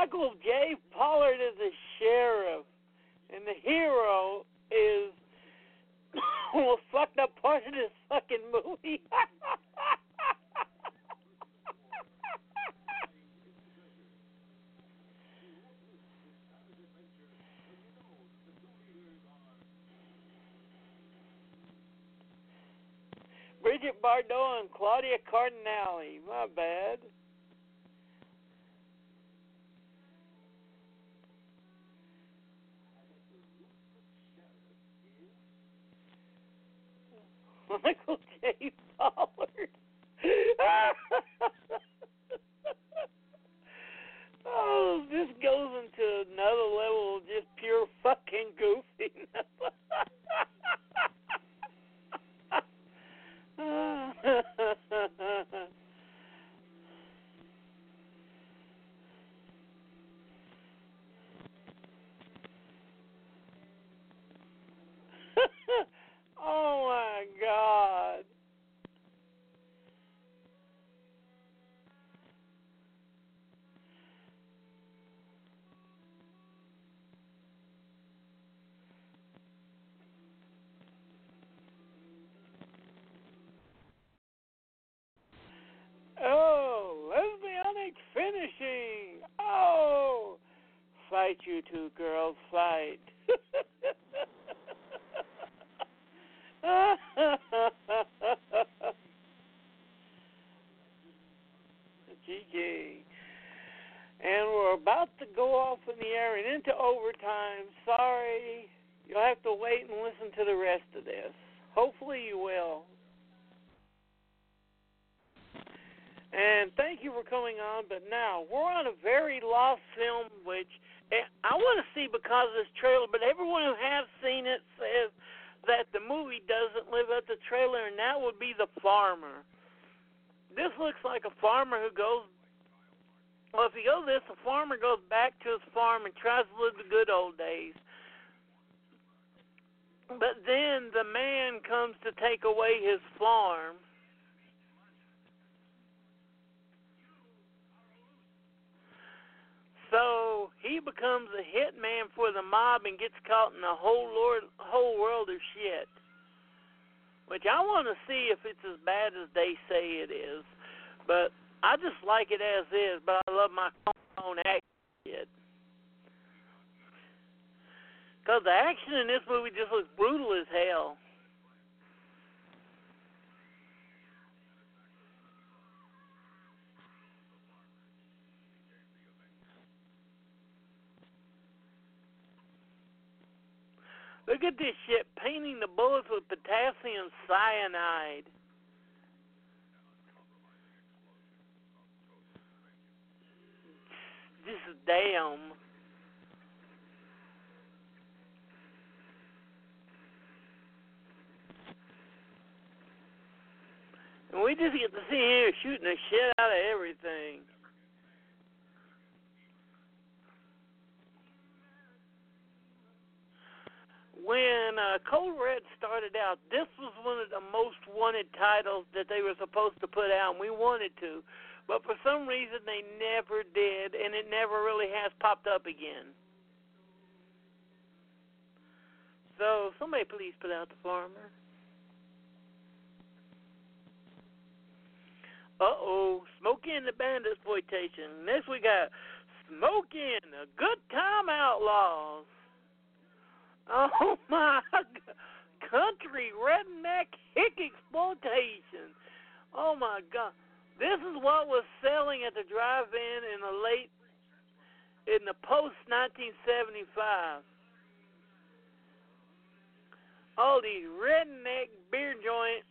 S13: Michael J. Pollard is the sheriff, and the hero is well fucked up part of this fucking movie. Brigitte Bardot and Claudia Cardinale. My bad. Michael J. 32 because of this trailer. But everyone who has seen it says that the movie doesn't live up to the trailer, and that would be The Farmer. This looks like a farmer who goes. Well, if you go this, the farmer goes back to his farm and tries to live the good old days. But then the man comes to take away his farm. So he becomes a hitman for the mob and gets caught in a whole lord, whole world of shit. Which I want to see if it's as bad as they say it is. But I just like it as is. But I love my own action shit. Because the action in this movie just looks brutal as hell. Look at this shit, painting the bullets with potassium cyanide. This is damn. And we just get to see here shooting the shit out of everything. when uh, Code Red started out, this was one of the most wanted titles that they were supposed to put out, and we wanted to. But for some reason, they never did, and it never really has popped up again. So, somebody please put out the farmer. Uh oh, Smokey and the Bandit exploitation. Next we got Smokey and the Good Time Outlaws. Oh my country redneck hick exploitation. Oh my god. This is what was selling at the drive-in in the late in the post 1975. All these redneck beer joint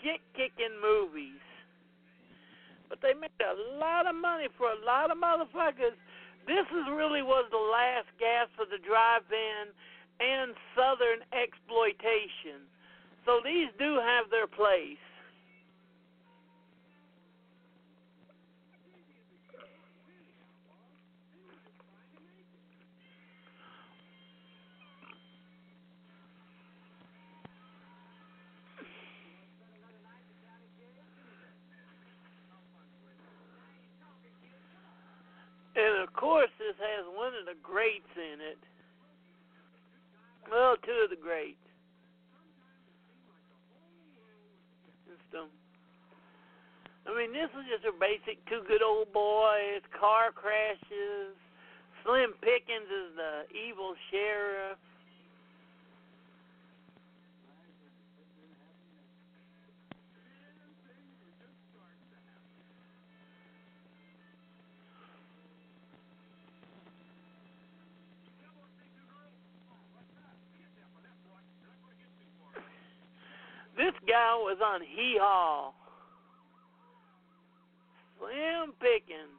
S13: shit kicking movies. But they made a lot of money for a lot of motherfuckers this is really was the last gasp of the drive-in and southern exploitation. So these do have their place. Course, this has one of the greats in it. Well, two of the greats. System. I mean, this is just a basic two good old boys, car crashes. Slim Pickens is the evil sheriff. This guy was on Hee Haw. Slim Pickens.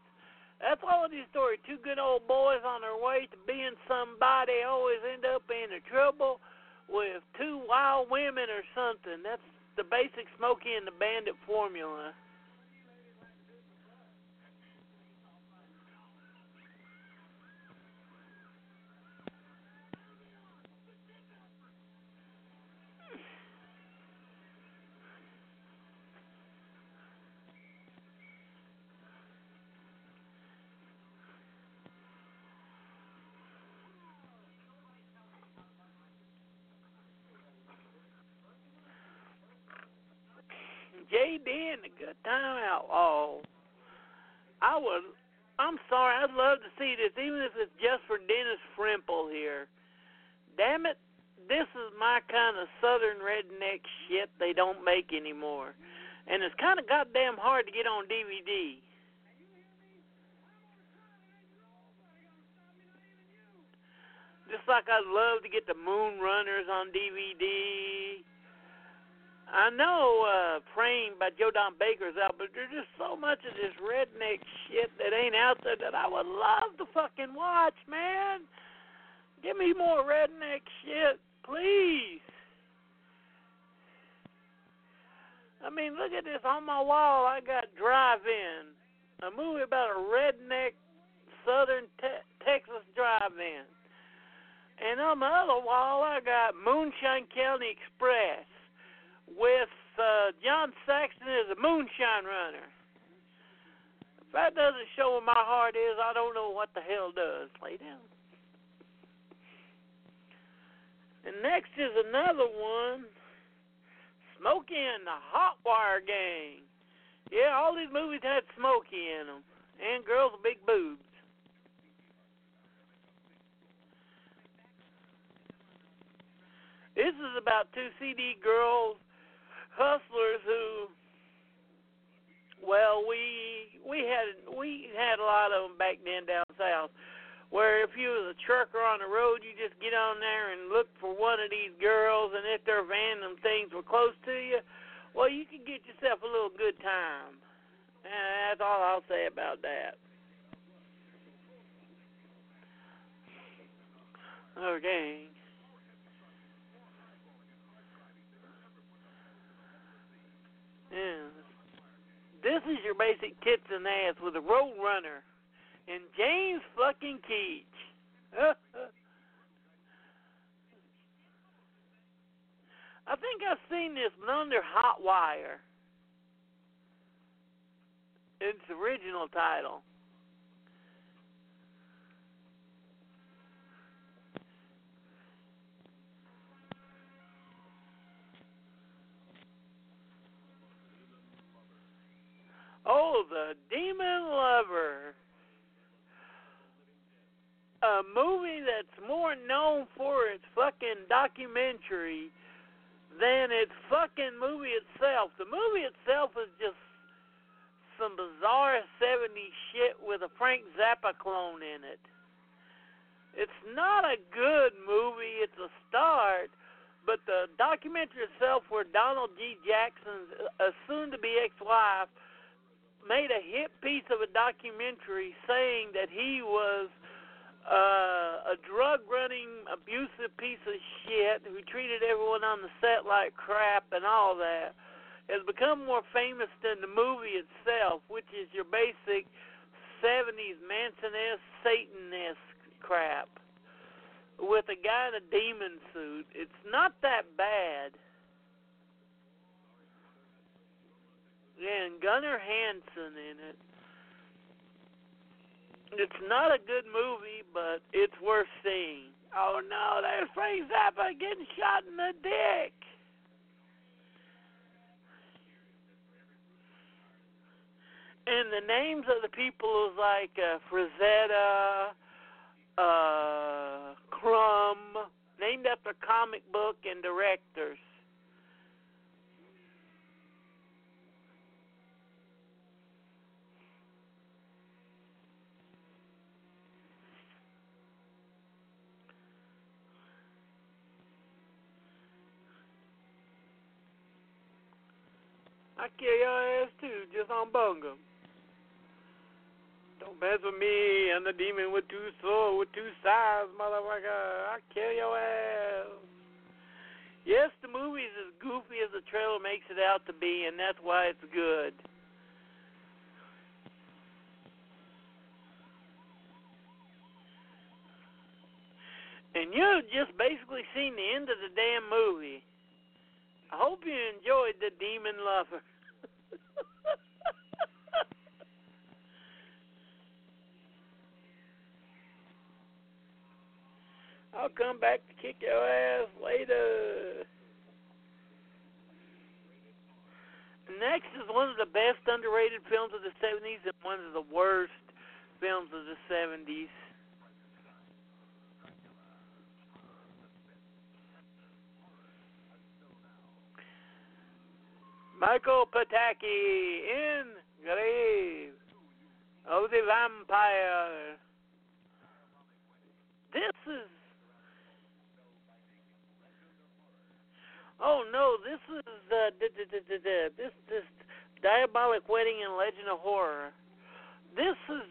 S13: That's all of these stories. Two good old boys on their way to being somebody always end up in trouble with two wild women or something. That's the basic Smokey and the Bandit formula. JD and the Good Time Outlaw. I would. I'm sorry. I'd love to see this, even if it's just for Dennis Fimple here. Damn it, this is my kind of southern redneck shit they don't make anymore, and it's kind of goddamn hard to get on DVD. Just like I'd love to get the Moon Runners on DVD. I know uh Praying by Joe Don Baker's out, but there's just so much of this redneck shit that ain't out there that I would love to fucking watch, man. Give me more redneck shit, please. I mean, look at this on my wall. I got Drive In, a movie about a redneck Southern te- Texas drive-in, and on the other wall I got Moonshine County Express with uh, John Saxon as a moonshine runner. If that doesn't show where my heart is, I don't know what the hell does. Lay down. And next is another one, Smokey and the Hot Wire Gang. Yeah, all these movies had Smokey in them, and girls with big boobs. This is about two CB girls hustlers who well we we had we had a lot of them back then down south where if you was a trucker on the road you just get on there and look for one of these girls and if their random things were close to you well you could get yourself a little good time. And that's all I'll say about that. Okay Yeah. This is your basic tits and ass with a road runner and James fucking Keach. I think I've seen this, but under Hot Wire. Its original title. Oh, The Demon Lover. A movie that's more known for its fucking documentary than its fucking movie itself. The movie itself is just some bizarre 70s shit with a Frank Zappa clone in it. It's not a good movie, it's a start, but the documentary itself, where Donald G. Jackson's uh, soon to be ex wife made a hit piece of a documentary saying that he was uh, a drug running, abusive piece of shit who treated everyone on the set like crap and all that, has become more famous than the movie itself, which is your basic 70s Manson esque, Satan esque crap with a guy in a demon suit. It's not that bad. Yeah, and Gunnar Hansen in it. It's not a good movie, but it's worth seeing. Oh no, there's Frank Zappa getting shot in the dick. And the names of the people is like uh, Frazetta, uh, Crumb, named after comic book and directors. Kill your ass too, just on bunga. Don't mess with me. I'm the demon with two swords, with two sides, motherfucker. I kill your ass. Yes, the movie is as goofy as the trailer makes it out to be, and that's why it's good. And you've just basically seen the end of the damn movie. I hope you enjoyed the Demon Lover. I'll come back to kick your ass later. Next is one of the best underrated films of the 70s and one of the worst films of the 70s. Michael Pataki in Grave of the Vampire. This is. Oh no! This is uh, this this diabolic wedding and legend of horror. This is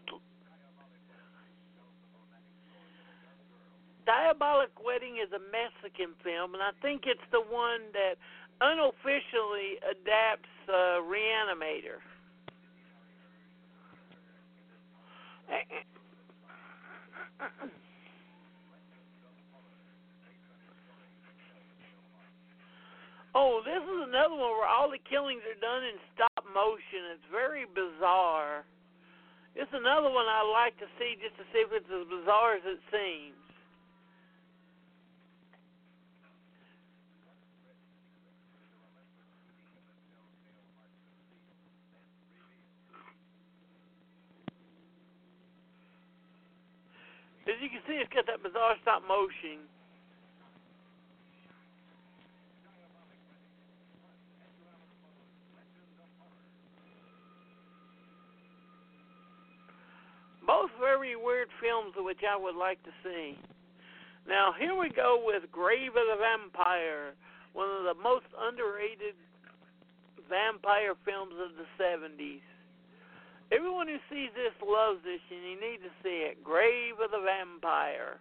S13: diabolic wedding is a Mexican film, and I think it's the one that unofficially adapts uh, Reanimator. Oh, this is another one where all the killings are done in stop motion. It's very bizarre. It's another one I like to see just to see if it's as bizarre as it seems. As you can see, it's got that bizarre stop motion. Both very weird films which I would like to see. Now, here we go with Grave of the Vampire, one of the most underrated vampire films of the 70s. Everyone who sees this loves this, and you need to see it. Grave of the Vampire.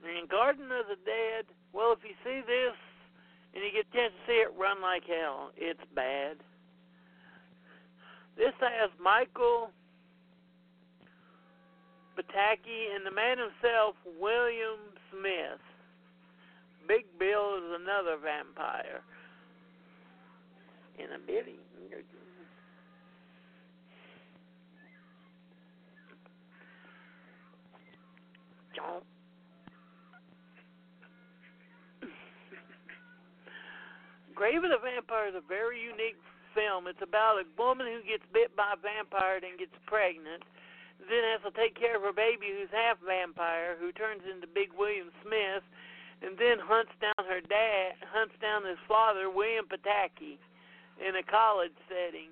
S13: And Garden of the Dead, well, if you see this and you get a chance to see it, run like hell. It's bad. This has Michael Pataki and the man himself, William Smith. Big Bill is another vampire. In a. John. Grave of the Vampire is a very unique film. It's about a woman who gets bit by a vampire and gets pregnant then has to take care of her baby who's half vampire, who turns into Big William Smith, and then hunts down her dad, hunts down his father, William Pataki, in a college setting.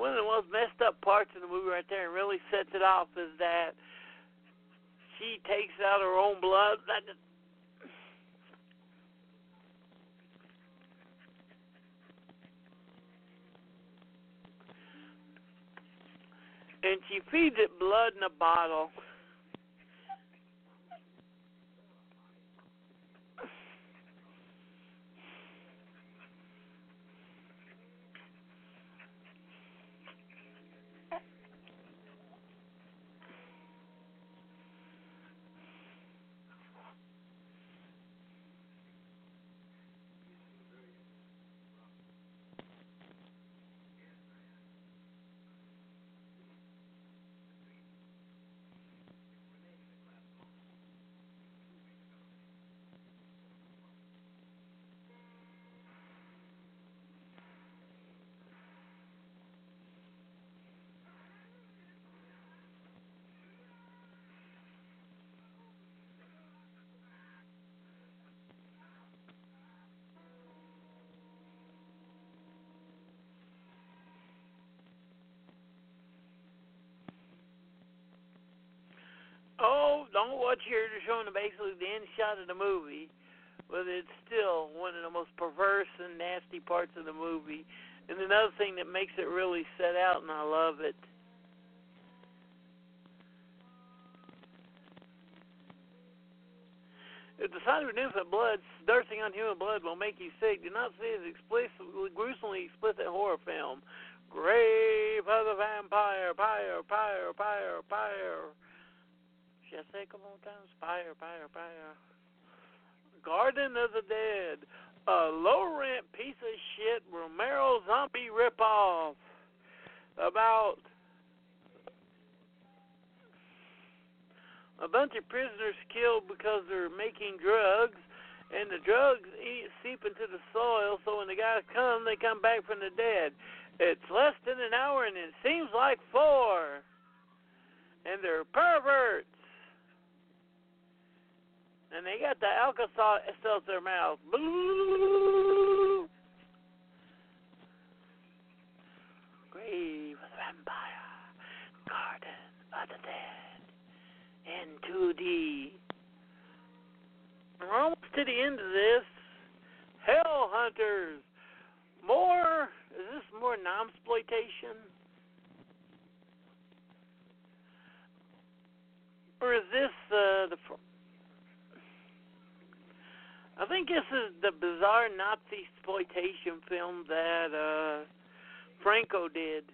S13: one of the most messed up parts of the movie right there and really sets it off is that she takes out her own blood. That just, and she feeds it blood in a bottle. On what you're showing basically the end shot of the movie, but it's still one of the most perverse and nasty parts of the movie. And another thing that makes it really set out, and I love it. If the sight of innocent blood thirsting on human blood will make you sick, do not see this explicitly, gruesomely explicit horror film. Grave of the Vampire, Pyre, Pyre, Pyre, Pyre. Say a couple more times? Pyre, Pyre, Pyre. Garden of the Dead. A low rent piece of shit Romero zombie ripoff about a bunch of prisoners killed because they're making drugs, and the drugs eat, seep into the soil. So when the guys come, they come back from the dead. It's less than an hour, and it seems like four. And they're perverts. And they got the in their mouth. Grave of the vampire, garden of the dead and 2D. We're almost to the end of this. Hell Hunters. More. Is this more non-exploitation? Or is this uh, the? I think this is the bizarre Nazi exploitation film that uh, Franco did.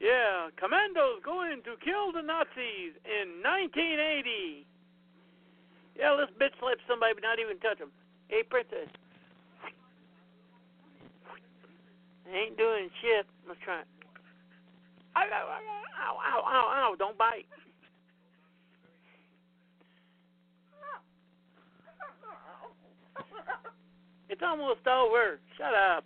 S13: Yeah, commandos going to kill the Nazis in 1980. Yeah, let's bitch slap somebody but not even touch them. Hey, princess. ain't doing shit. Let's try it. Ow, ow, ow, ow, ow, ow, don't bite. It's almost over. Shut up.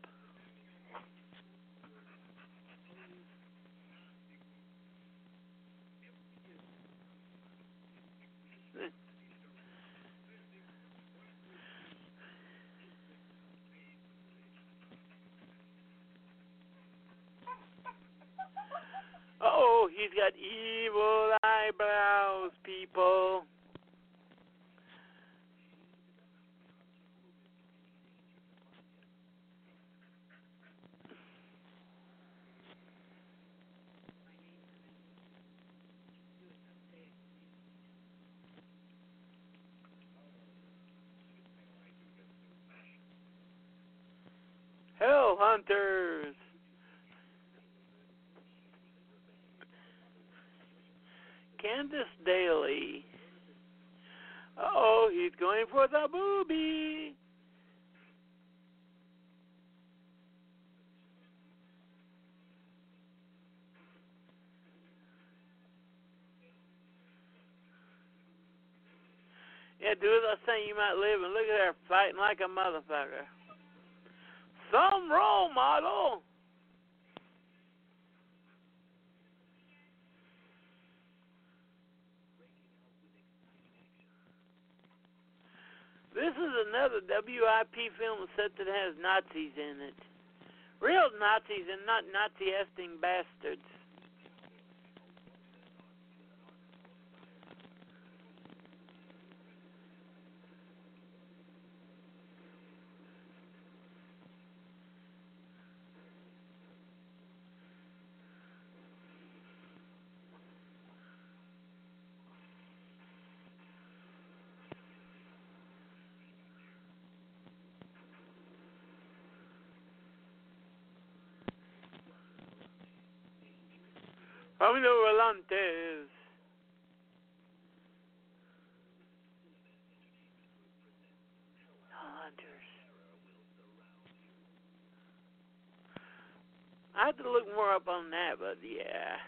S13: Oh, he's got evil eyebrows, people. Hunters. Candice Daly. Oh, he's going for the booby. Yeah, do the thing you might live and look at her fighting like a motherfucker. Some role model. This is another WIP film set that has Nazis in it. Real Nazis and not Nazi-esting bastards. Camino Volantes. I have to look more up on that, but yeah.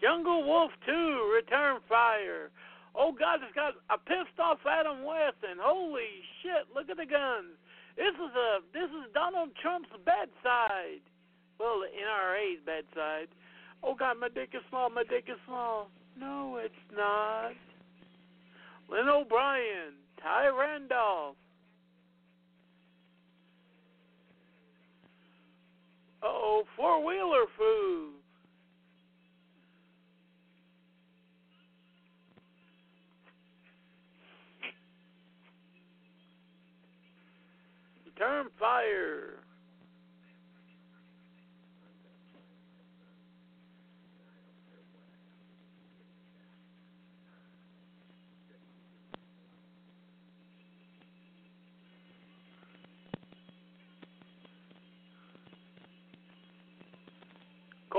S13: Jungle Wolf 2, Return Fire. Oh God, it's got a pissed off Adam West, and holy shit, look at the guns. This is a this is Donald Trump's bedside. Well, the NRA's bad side. Oh God, my dick is small. My dick is small. No, it's not. Lynn O'Brien, Ty Randolph. Oh, four wheeler food. Term fire.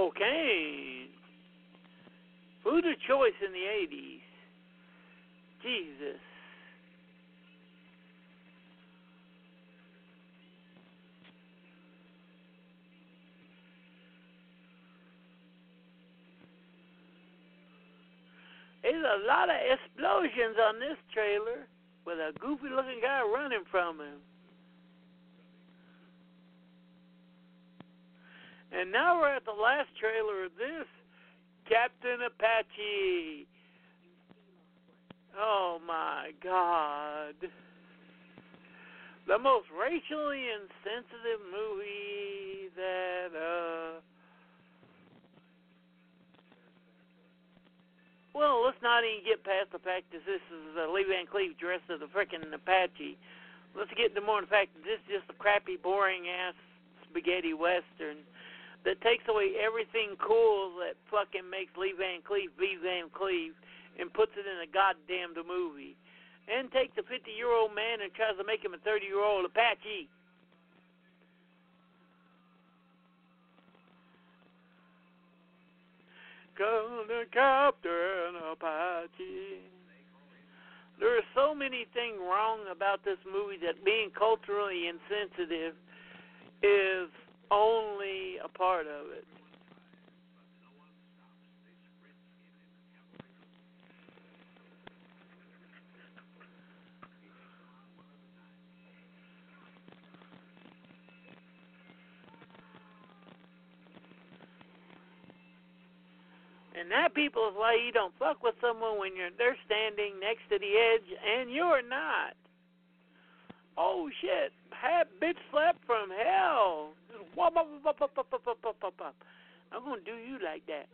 S13: Cocaine. Food of choice in the 80s. Jesus. There's a lot of explosions on this trailer with a goofy looking guy running from him. And now we're at the last trailer of this Captain Apache. Oh my God. The most racially insensitive movie that, uh. Well, let's not even get past the fact that this is uh, Lee Van Cleef dressed as a freaking Apache. Let's get into more the fact that this is just a crappy, boring ass spaghetti western that takes away everything cool that fucking makes Lee Van Cleef be Van Cleef and puts it in a goddamned movie. And takes a 50 year old man and tries to make him a 30 year old Apache. Captain Apache. There are so many things wrong about this movie that being culturally insensitive is only a part of it. And that people is why you don't fuck with someone when you're they're standing next to the edge and you're not. Oh shit! Hat bitch slap from hell. I'm gonna do you like that.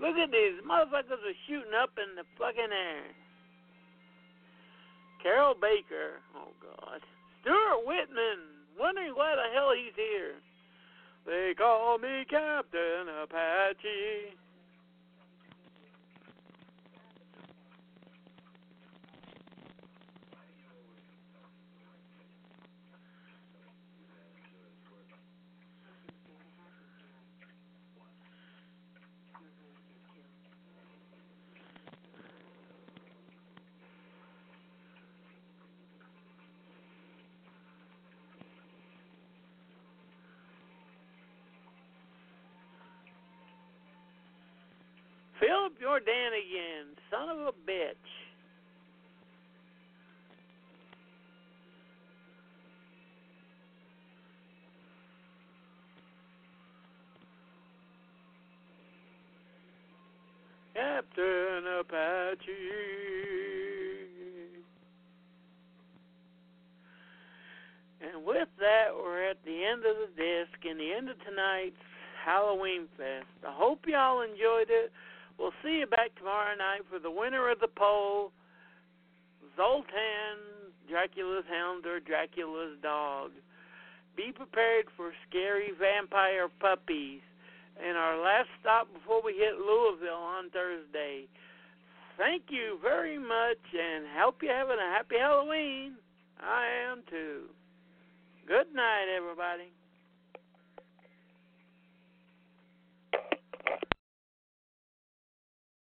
S13: Look at these motherfuckers are shooting up in the fucking air. Carroll Baker. Oh God. Stuart Whitman. Wondering why the hell he's here. They call me Captain Apache. Philip Jordan again, son of a bitch. Captain Apache. And with that, we're at the end of the disc and the end of tonight's Halloween Fest. I hope y'all enjoyed it. We'll see you back tomorrow night for the winner of the poll, Zoltan, Dracula's Hound or Dracula's Dog. Be prepared for scary vampire puppies. And our last stop before we hit Louisville on Thursday. Thank you very much and hope you're having a happy Halloween. I am too. Good night, everybody.